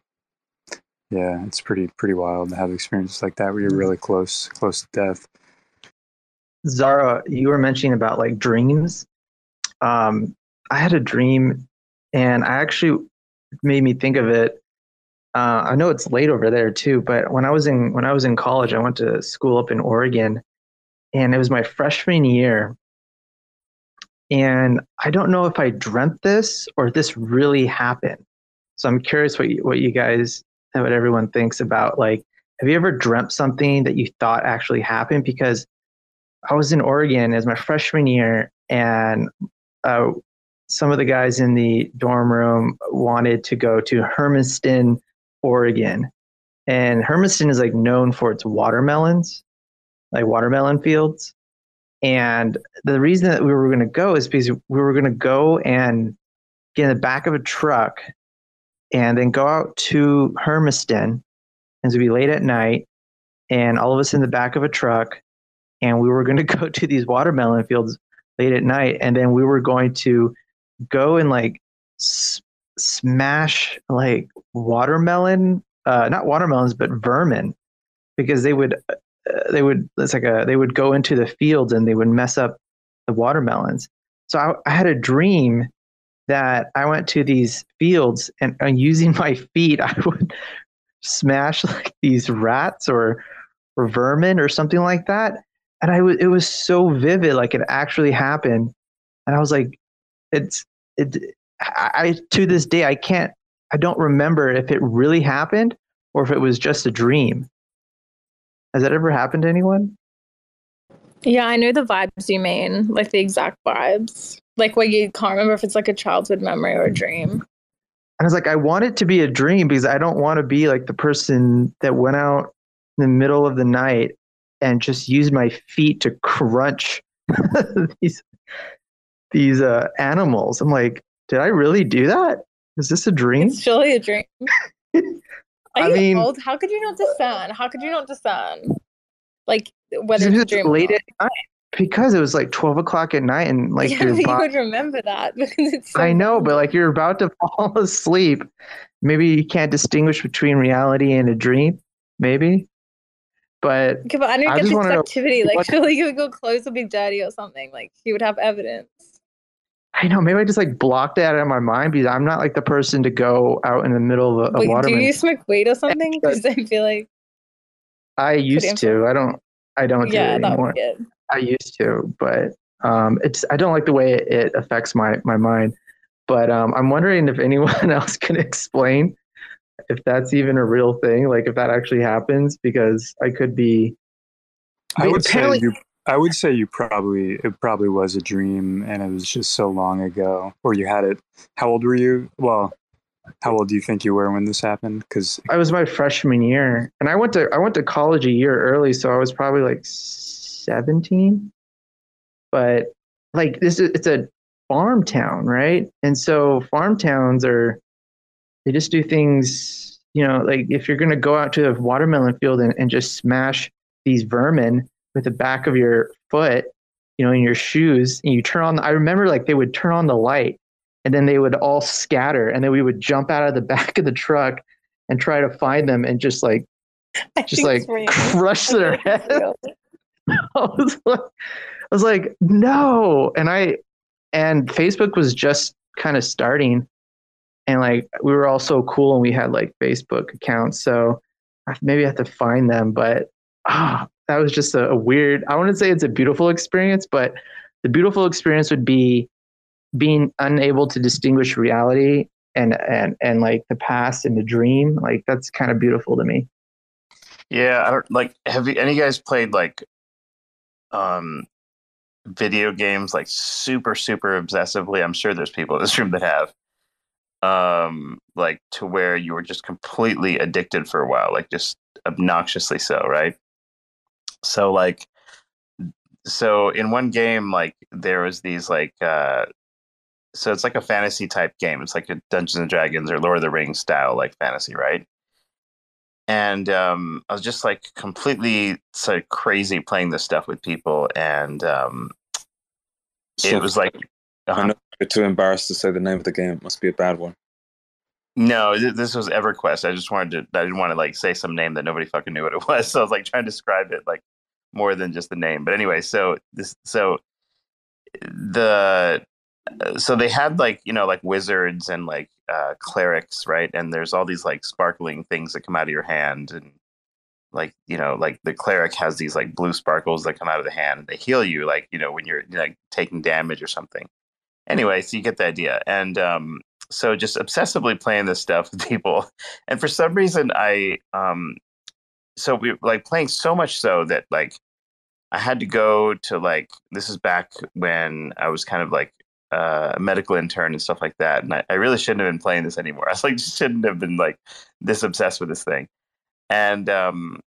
yeah, it's pretty, pretty wild to have experiences like that where you're really close, close to death. Zohra, you were mentioning about like dreams. Um, I had a dream, and I actually made me think of it. Uh, I know it's late over there too, but when I was in when I was in college, I went to school up in Oregon, and it was my freshman year. And I don't know if I dreamt this or if this really happened. So I'm curious what you, what you guys and what everyone thinks about like have you ever dreamt something that you thought actually happened because I was in Oregon as my freshman year, and uh, some of the guys in the dorm room wanted to go to Hermiston, Oregon. And Hermiston is like known for its watermelons, like watermelon fields. And the reason that we were going to go is because we were going to go and get in the back of a truck and then go out to Hermiston. And it'd be late at night, and all of us in the back of a truck and we were going [laughs] to go to these watermelon fields late at night and then we were going to go and like s- smash like watermelon uh not watermelons but vermin because they would uh, they would it's like a they would go into the fields and they would mess up the watermelons so i, I had a dream that i went to these fields and, and using [laughs] my feet i would smash like these rats or or vermin or something like that and I was it was so vivid, like it actually happened, and I was like, it's it. I, I to this day I can't I don't remember if it really happened or if it was just a dream. Has that ever happened to anyone? Yeah, I know the vibes you mean, like the exact vibes. Like what you can't remember if it's like a childhood memory or a dream. And I was like, I want it to be a dream because I don't want to be like the person that went out in the middle of the night and just used my feet to crunch [laughs] these these uh, animals. I'm like, did I really do that? Is this a dream? It's surely a dream. [laughs] Are I you mean- old? How could you not discern? How could you not discern? Like whether It it's a dream late at night because it was like 12 o'clock at night and like yeah, but [laughs] you would remember that [laughs] because it's. So I know, but like you're about to [laughs] fall asleep. Maybe you can't distinguish between reality and a dream. Maybe, but Okay, but I don't I get just this activity. Like, surely your your clothes would be dirty or something. Like, you would have evidence. I know maybe I just like blocked it out of my mind because I'm not like the person to go out in the middle of a, Wait, do you smoke weed or something? Because I feel like I used to. I don't. I don't yeah, do it that anymore. would good. I used to, but um, it's I don't like the way it, affects my my mind. But um, I'm wondering if anyone [laughs] else can explain if that's even a real thing, like if that actually happens, because I could be. I would say apparently- you. I would say you probably it probably was a dream, and it was just so long ago, or you had it. How old were you? Well, how old do you think you were when this happened? Because I was my freshman year, and I went to I went to college a year early, so I was probably like 17. But like this is it's a farm town, right? And so farm towns are they just do things, you know, like if you're gonna go out to a watermelon field and, and just smash these vermin with the back of your foot, you know, in your shoes, and you turn on I remember like they would turn on the light and then they would all scatter and then we would jump out of the [laughs] back of the truck and try to find them and just like just like [laughs] crush their head. [laughs] I was like, I was like, no. And I, and Facebook was just kind of starting. And like, we were all so cool and we had like Facebook accounts. So maybe I have to find them. But ah, oh, that was just a, a weird, I wouldn't say it's a beautiful experience, but the beautiful experience would be being unable to distinguish reality and, and, and like the past and the dream. Like, that's kind of beautiful to me. Yeah, I don't like. Have you, any guys played like um video games like super super obsessively? I'm sure there's people in this room that have um like to where you were just completely addicted for a while, like just obnoxiously so, right? So like so in one game like there was these like uh so it's like a fantasy type game. It's like a Dungeons and Dragons or Lord of the Rings style like fantasy, right? And um, I was just like completely so crazy playing this stuff with people, and um, so it was like uh-huh. I'm not too embarrassed to say the name of the game. It must be a bad one. No, th- this was EverQuest. I just wanted to. I didn't want to like say some name that nobody fucking knew what it [laughs] was. So I was like trying to describe it like more than just the name. But anyway, so this so the so they had like you know like wizards and like uh, clerics, right? And there's all these like sparkling things that come out of your hand, and like you know, like the cleric has these like blue sparkles that come out of the hand. They heal you, like you know, when you're like taking damage or something. Anyway, so you get the idea, and um, so just obsessively playing this stuff with [laughs] people, and for some reason, I um, so we like playing so much so that like I had to go to like this is back when I was kind of like uh, medical intern and stuff like that. And I, I, really shouldn't have been playing this anymore. [laughs] I like, shouldn't have been like this obsessed with this thing. And um,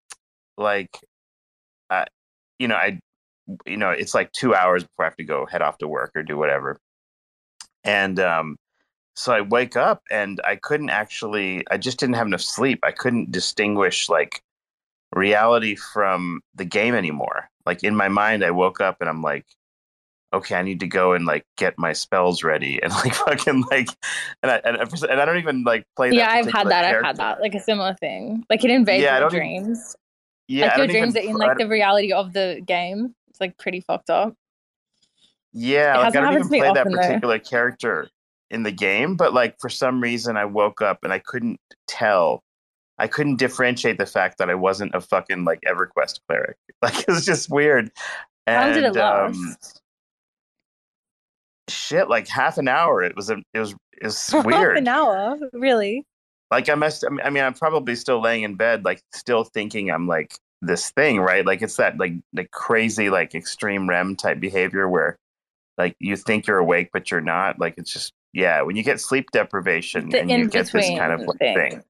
like, uh, you know, I, you know, it's like two hours before I have to go head off to work or do whatever. And um, so I wake up and I couldn't actually, I just didn't have enough sleep. I couldn't distinguish like reality from the game anymore. Like in my mind, I woke up and I'm like, okay, I need to go and like get my spells ready [laughs] and like fucking like, and I and, and I don't even like play. yeah, I've had that. Character. I've had that. Like a similar thing. Like it invades yeah, your dreams. Even, yeah, like your dreams even, are in like the reality of the game. It's like pretty fucked up. Yeah, like, I don't even play that particular though. character in the game, but like for some reason I woke up and I couldn't tell. I couldn't differentiate the fact that I wasn't a fucking like EverQuest cleric. [laughs] Like it was just weird. How and, did it last? Um, shit like half an hour it was a, it was it was weird [laughs] half an hour? Really? Like i must i mean i'm probably still laying in bed like still thinking i'm like this thing right? Like it's that like the crazy like extreme rem type behavior where like you think you're awake but you're not. Like it's just yeah when you get sleep deprivation the and you get this kind of like thing. thing.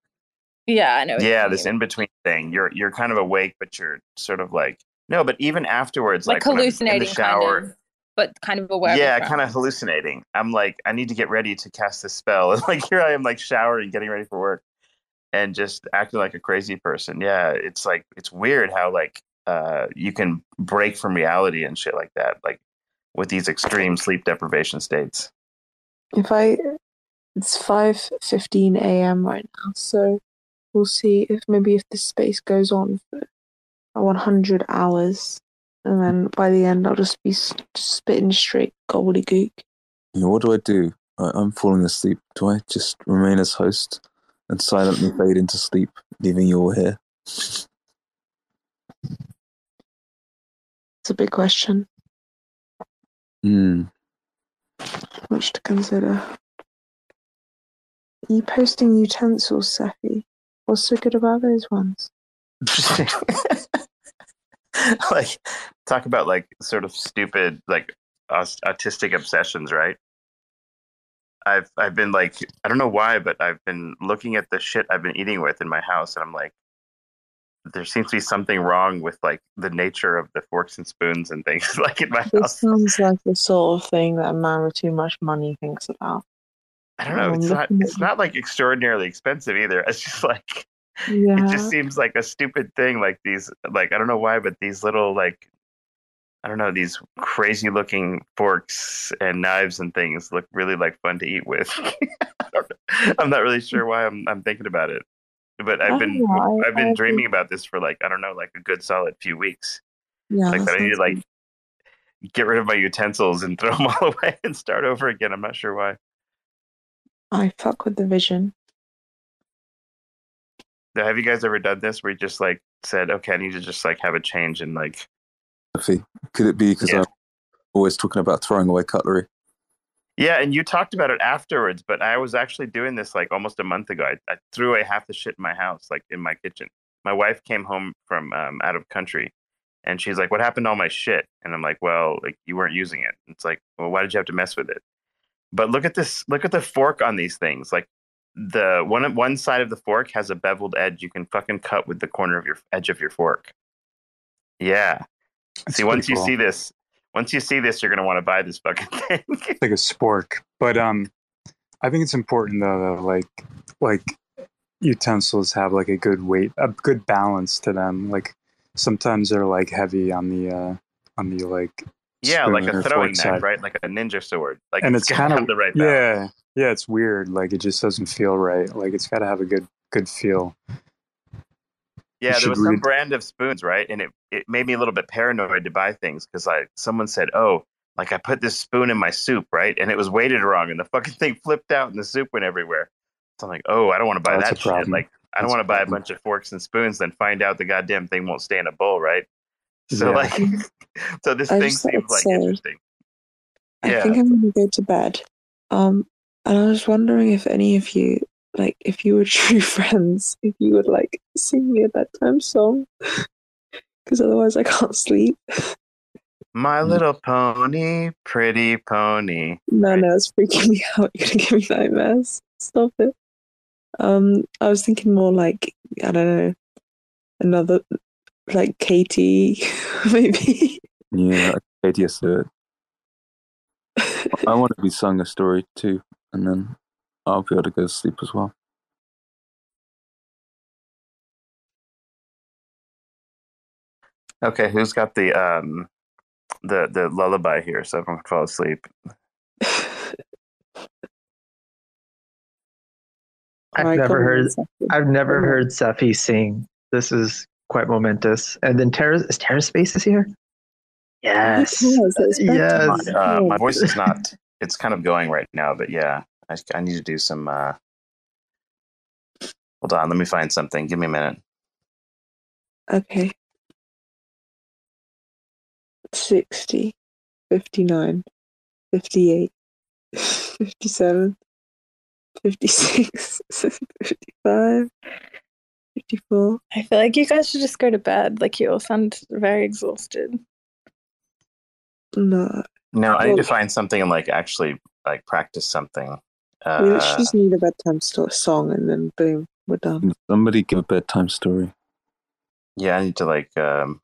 yeah i know yeah this in between thing. You're you're kind of awake but you're sort of like no but even afterwards like, like hallucinating in the shower kind of but kind of aware. Yeah, kind of hallucinating. I'm like, I need to get ready to cast this spell, [laughs] and like here I am, like showering, getting ready for work, and just acting like a crazy person. Yeah, it's like it's weird how like uh, you can break from reality and shit like that, like with these extreme sleep deprivation states. If I, it's five fifteen a.m. right now, so we'll see if maybe if this space goes on for one hundred hours and then by the end I'll just be spitting straight gobbledygook. Yeah, what do I do? I, I'm falling asleep. Do I just remain as host and silently [laughs] fade into sleep, leaving you all here? It's a big question. Hmm. Much to consider. Are you posting utensils, Cephii? What's so good about those ones? [laughs] [laughs] [laughs] like talk about like sort of stupid like autistic obsessions, right? I've I've been like I don't know why, but I've been looking at the shit I've been eating with in my house, and I'm like, there seems to be something wrong with like the nature of the forks and spoons and things [laughs] like in my This house. sounds like the sort of thing that a man with too much money thinks about. I don't know. It's not. It's not like extraordinarily expensive either. It's just like Yeah. [laughs] it just seems like a stupid thing. Like these, like I don't know why, but these little like I don't know these crazy looking forks and knives and things look really like fun to eat with. [laughs] I don't know. I'm not really [laughs] sure why I'm I'm thinking about it, but I've been know, I- I've been I dreaming about this for like I don't know like a good solid few weeks. Yeah, like that I need to like get rid of my utensils and throw them all away and start over again. I'm not sure why. I fuck with the vision. Have you guys ever done this where you just like said, okay, I need to just like have a change and like Could it be because Yeah. I'm always talking about throwing away cutlery? Yeah, and you talked about it afterwards, but I was actually doing this like almost a month ago. I, I threw away half the shit in my house, like in my kitchen. My wife came home from um, out of country, and she's like, "What happened to all my shit?" And I'm like, "Well, like you weren't using it." It's like, "Well, why did you have to mess with it?" But look at this. Look at the fork on these things. Like the one one side of the fork has a beveled edge. You can fucking cut with the corner of your edge of your fork. Yeah. That's see, once pretty you see this, once you see this, you're gonna want to buy this fucking [laughs] thing. It's like a spork. But um, I think it's important though that like like utensils have like a good weight, a good balance to them. Like sometimes they're like heavy on the uh on the like Yeah, like a throwing knife, right? Like a ninja sword. Like and it's gotta kind of the right balance. yeah yeah it's weird like it just doesn't feel right like it's got to have a good good feel Yeah, there was some brand of spoons, right? And it, it made me a little bit paranoid to buy things because like someone said, "Oh, like I put this spoon in my soup, right?" And it was weighted wrong, and the fucking [laughs] thing flipped out, and the soup went everywhere. So I'm like, "Oh, I don't want to buy that's that shit." problem. Like, I don't want to buy a bunch of forks and spoons, then find out the goddamn thing won't stay in a bowl, right? So Yeah. like, [laughs] so this I thing seems like say- interesting. I think I'm gonna go to bed. Um, and I was wondering if any of you, like, if you were [laughs] true friends, if you would like sing me a bedtime song, [laughs] because otherwise I can't sleep. My Little Pony, pretty pony. No, no, it's freaking me out. You're gonna give me nightmares. Stop it. Um, I was thinking more like I don't know, another like Katie, [laughs] maybe. Yeah, okay, yes, do it. I want to be sung a story too, and then I'll be able to go to sleep as well. Okay, who's got the um the the lullaby here so everyone can fall asleep? I've never heard. I've never heard Cephii sing. This is quite momentous. And then Terra is TerraSpaces here. Yes. Yes. Yes. Uh, my voice is not. [laughs] It's kind of going right now, but yeah, I, I need to do some. uh Hold on, let me find something. Give me a minute. Okay. 60, 59, 58, 57, 56, [laughs] 55, 54. I feel like you guys should just go to bed. Like you all sound very exhausted. No, No, I need to find something and like actually like practice something. we Uh, literally just need a bedtime sto- song and then boom, we're done. Somebody give a bedtime story. yeah, I need to like. um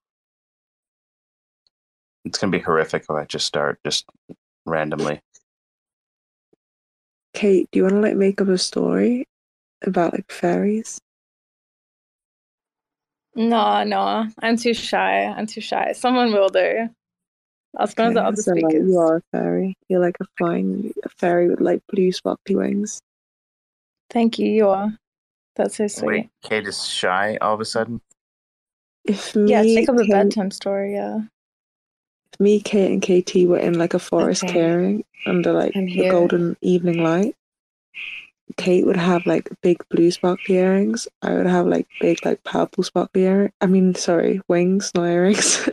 It's gonna be horrific if I just start just randomly. Kate, do you want to like make up a story about like fairies? No, no, I'm too shy. I'm too shy. Someone will do. I'll spend the other so, like, speakers. you are a fairy. You're like a flying a fairy with like blue sparkly wings. Thank you. You are. That's so sweet. Wait, Kate is shy all of a sudden. If me, Yeah, take up a Kate- bedtime story. Yeah. if me, Kate, and KT were in like a forest Okay. clearing under like the golden evening light, Kate would have like big blue sparkly earrings. I would have like big like purple sparkly earrings. I mean, sorry, wings, not earrings.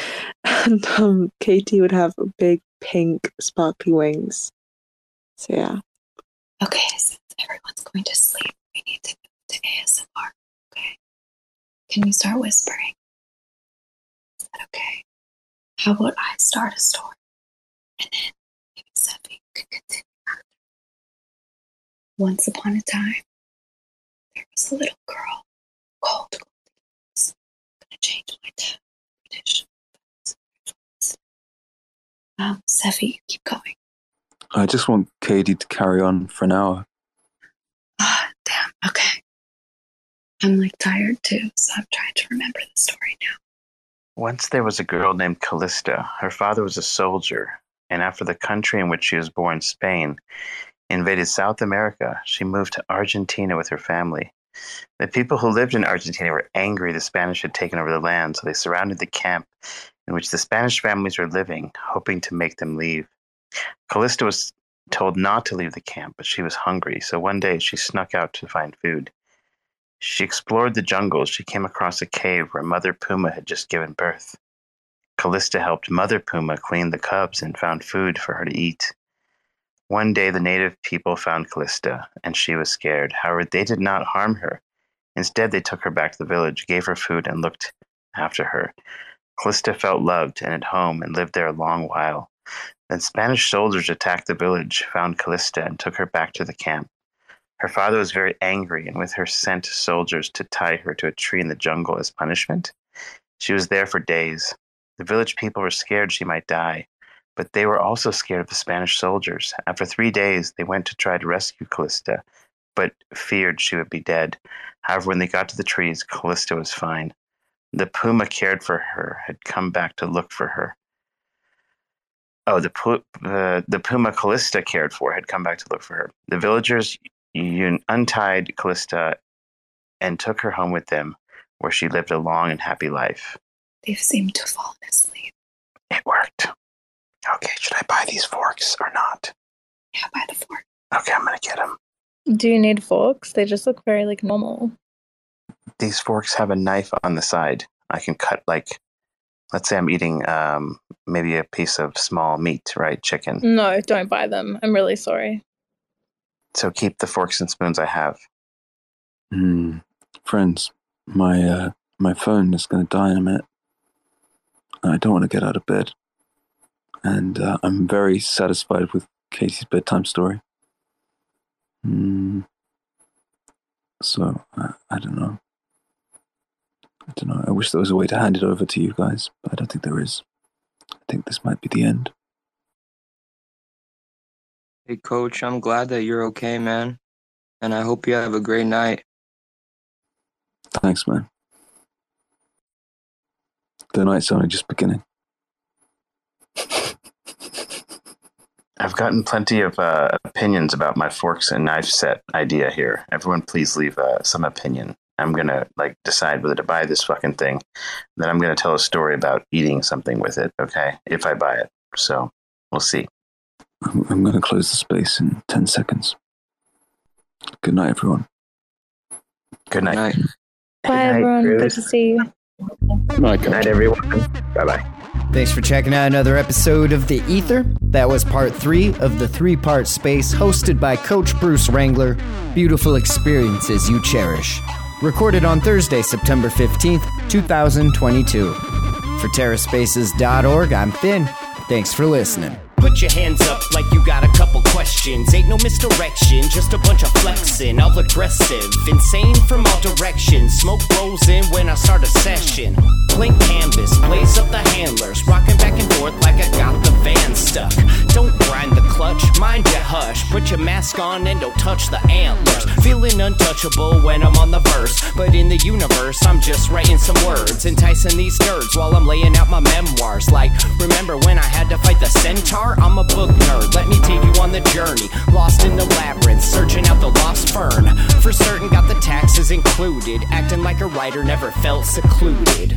[laughs] and um, Katie would have big pink sparkly wings. So yeah, Okay, since everyone's going to sleep, we need to move to ASMR. Okay. Can you start whispering? Is that okay? How about I start a story? And then maybe Cephii can continue. Once upon a time, there was a little girl called Goldilocks. change my tone. British. Um, Cephii, you keep going. I just want Katie to carry on for an hour. Ah, damn. Okay. I'm like tired too, so I'm trying to remember the story now. Once there was a girl named Callista. Her father was a soldier, and after the country in which she was born, Spain, invaded South America, she moved to Argentina with her family. The people who lived in Argentina were angry the Spanish had taken over the land, so they surrounded the camp in which the Spanish families were living, hoping to make them leave. Callista was told not to leave the camp, but she was hungry, so one day she snuck out to find food. She explored the jungles. She came across a cave where Mother Puma had just given birth. Callista helped Mother Puma clean the cubs and found food for her to eat. One day, the native people found Callista, and she was scared. However, they did not harm her. Instead, they took her back to the village, gave her food, and looked after her. Callista felt loved and at home and lived there a long while. Then Spanish soldiers attacked the village, found Callista, and took her back to the camp. Her father was very angry and with her sent soldiers to tie her to a tree in the jungle as punishment. She was there for days. The village people were scared she might die, but they were also scared of the Spanish soldiers. After three days, they went to try to rescue Callista, but feared she would be dead. However, when they got to the trees, Callista was fine. The puma cared for her, had come back to look for her. Oh, the, pu- uh, the puma Callista cared for had come back to look for her. The villagers un- untied Callista and took her home with them, where she lived a long and happy life. They've seemed to fall asleep. It worked. Okay, should I buy these forks or not? Yeah, buy the fork. Okay, I'm gonna get them. Do you need forks? They just look very like normal. These forks have a knife on the side. I can cut like, let's say I'm eating um, maybe a piece of small meat, right? Chicken. No, don't buy them. I'm really sorry. So keep the forks and spoons I have. Hmm. Friends, my uh, my phone is going to die in a minute. I don't want to get out of bed, and uh, I'm very satisfied with Casey's bedtime story. Hmm. So uh, I don't know. I don't know. I wish there was a way to hand it over to you guys, but I don't think there is. I think this might be the end. Hey, coach, I'm glad that you're okay, man. And I hope you have a great night. Thanks, man. The night's only just beginning. I've gotten plenty of uh, opinions about my forks and knife set idea here. Everyone, please leave uh, some opinion. I'm gonna like decide whether to buy this fucking thing. Then I'm gonna tell a story about eating something with it. Okay, if I buy it. So we'll see. I'm, I'm going to close the space in 10 seconds. Good night, everyone. Good night. Night. Bye, everyone. Good to see you. Good night, everyone. Bye bye. Thanks for checking out another episode of The Ether. That was part three of the three part space hosted by Coach Bruce Wrangler. Beautiful experiences you cherish. Recorded on Thursday, September 15th, 2022. For TerraSpaces.org, I'm Finn. Thanks for listening. Put your hands up like you got a couple questions. Ain't no misdirection, just a bunch of flexing. All aggressive, insane from all directions. Smoke rolls in when I start a session. Blank canvas, blaze up the handlers. Rocking back and forth like I got the van stuck. Don't grind the clutch, mind your hush. Put your mask on and don't touch the antlers. Feeling untouchable when I'm on the verse. But in the universe, I'm just writing some words. Enticing these nerds while I'm laying out my memoirs. Like, remember when I had to fight the centaur? I'm a book nerd, let me take you on the journey. Lost in the labyrinth, searching out the lost fern. For certain, got the taxes included. Acting like a writer, never felt secluded.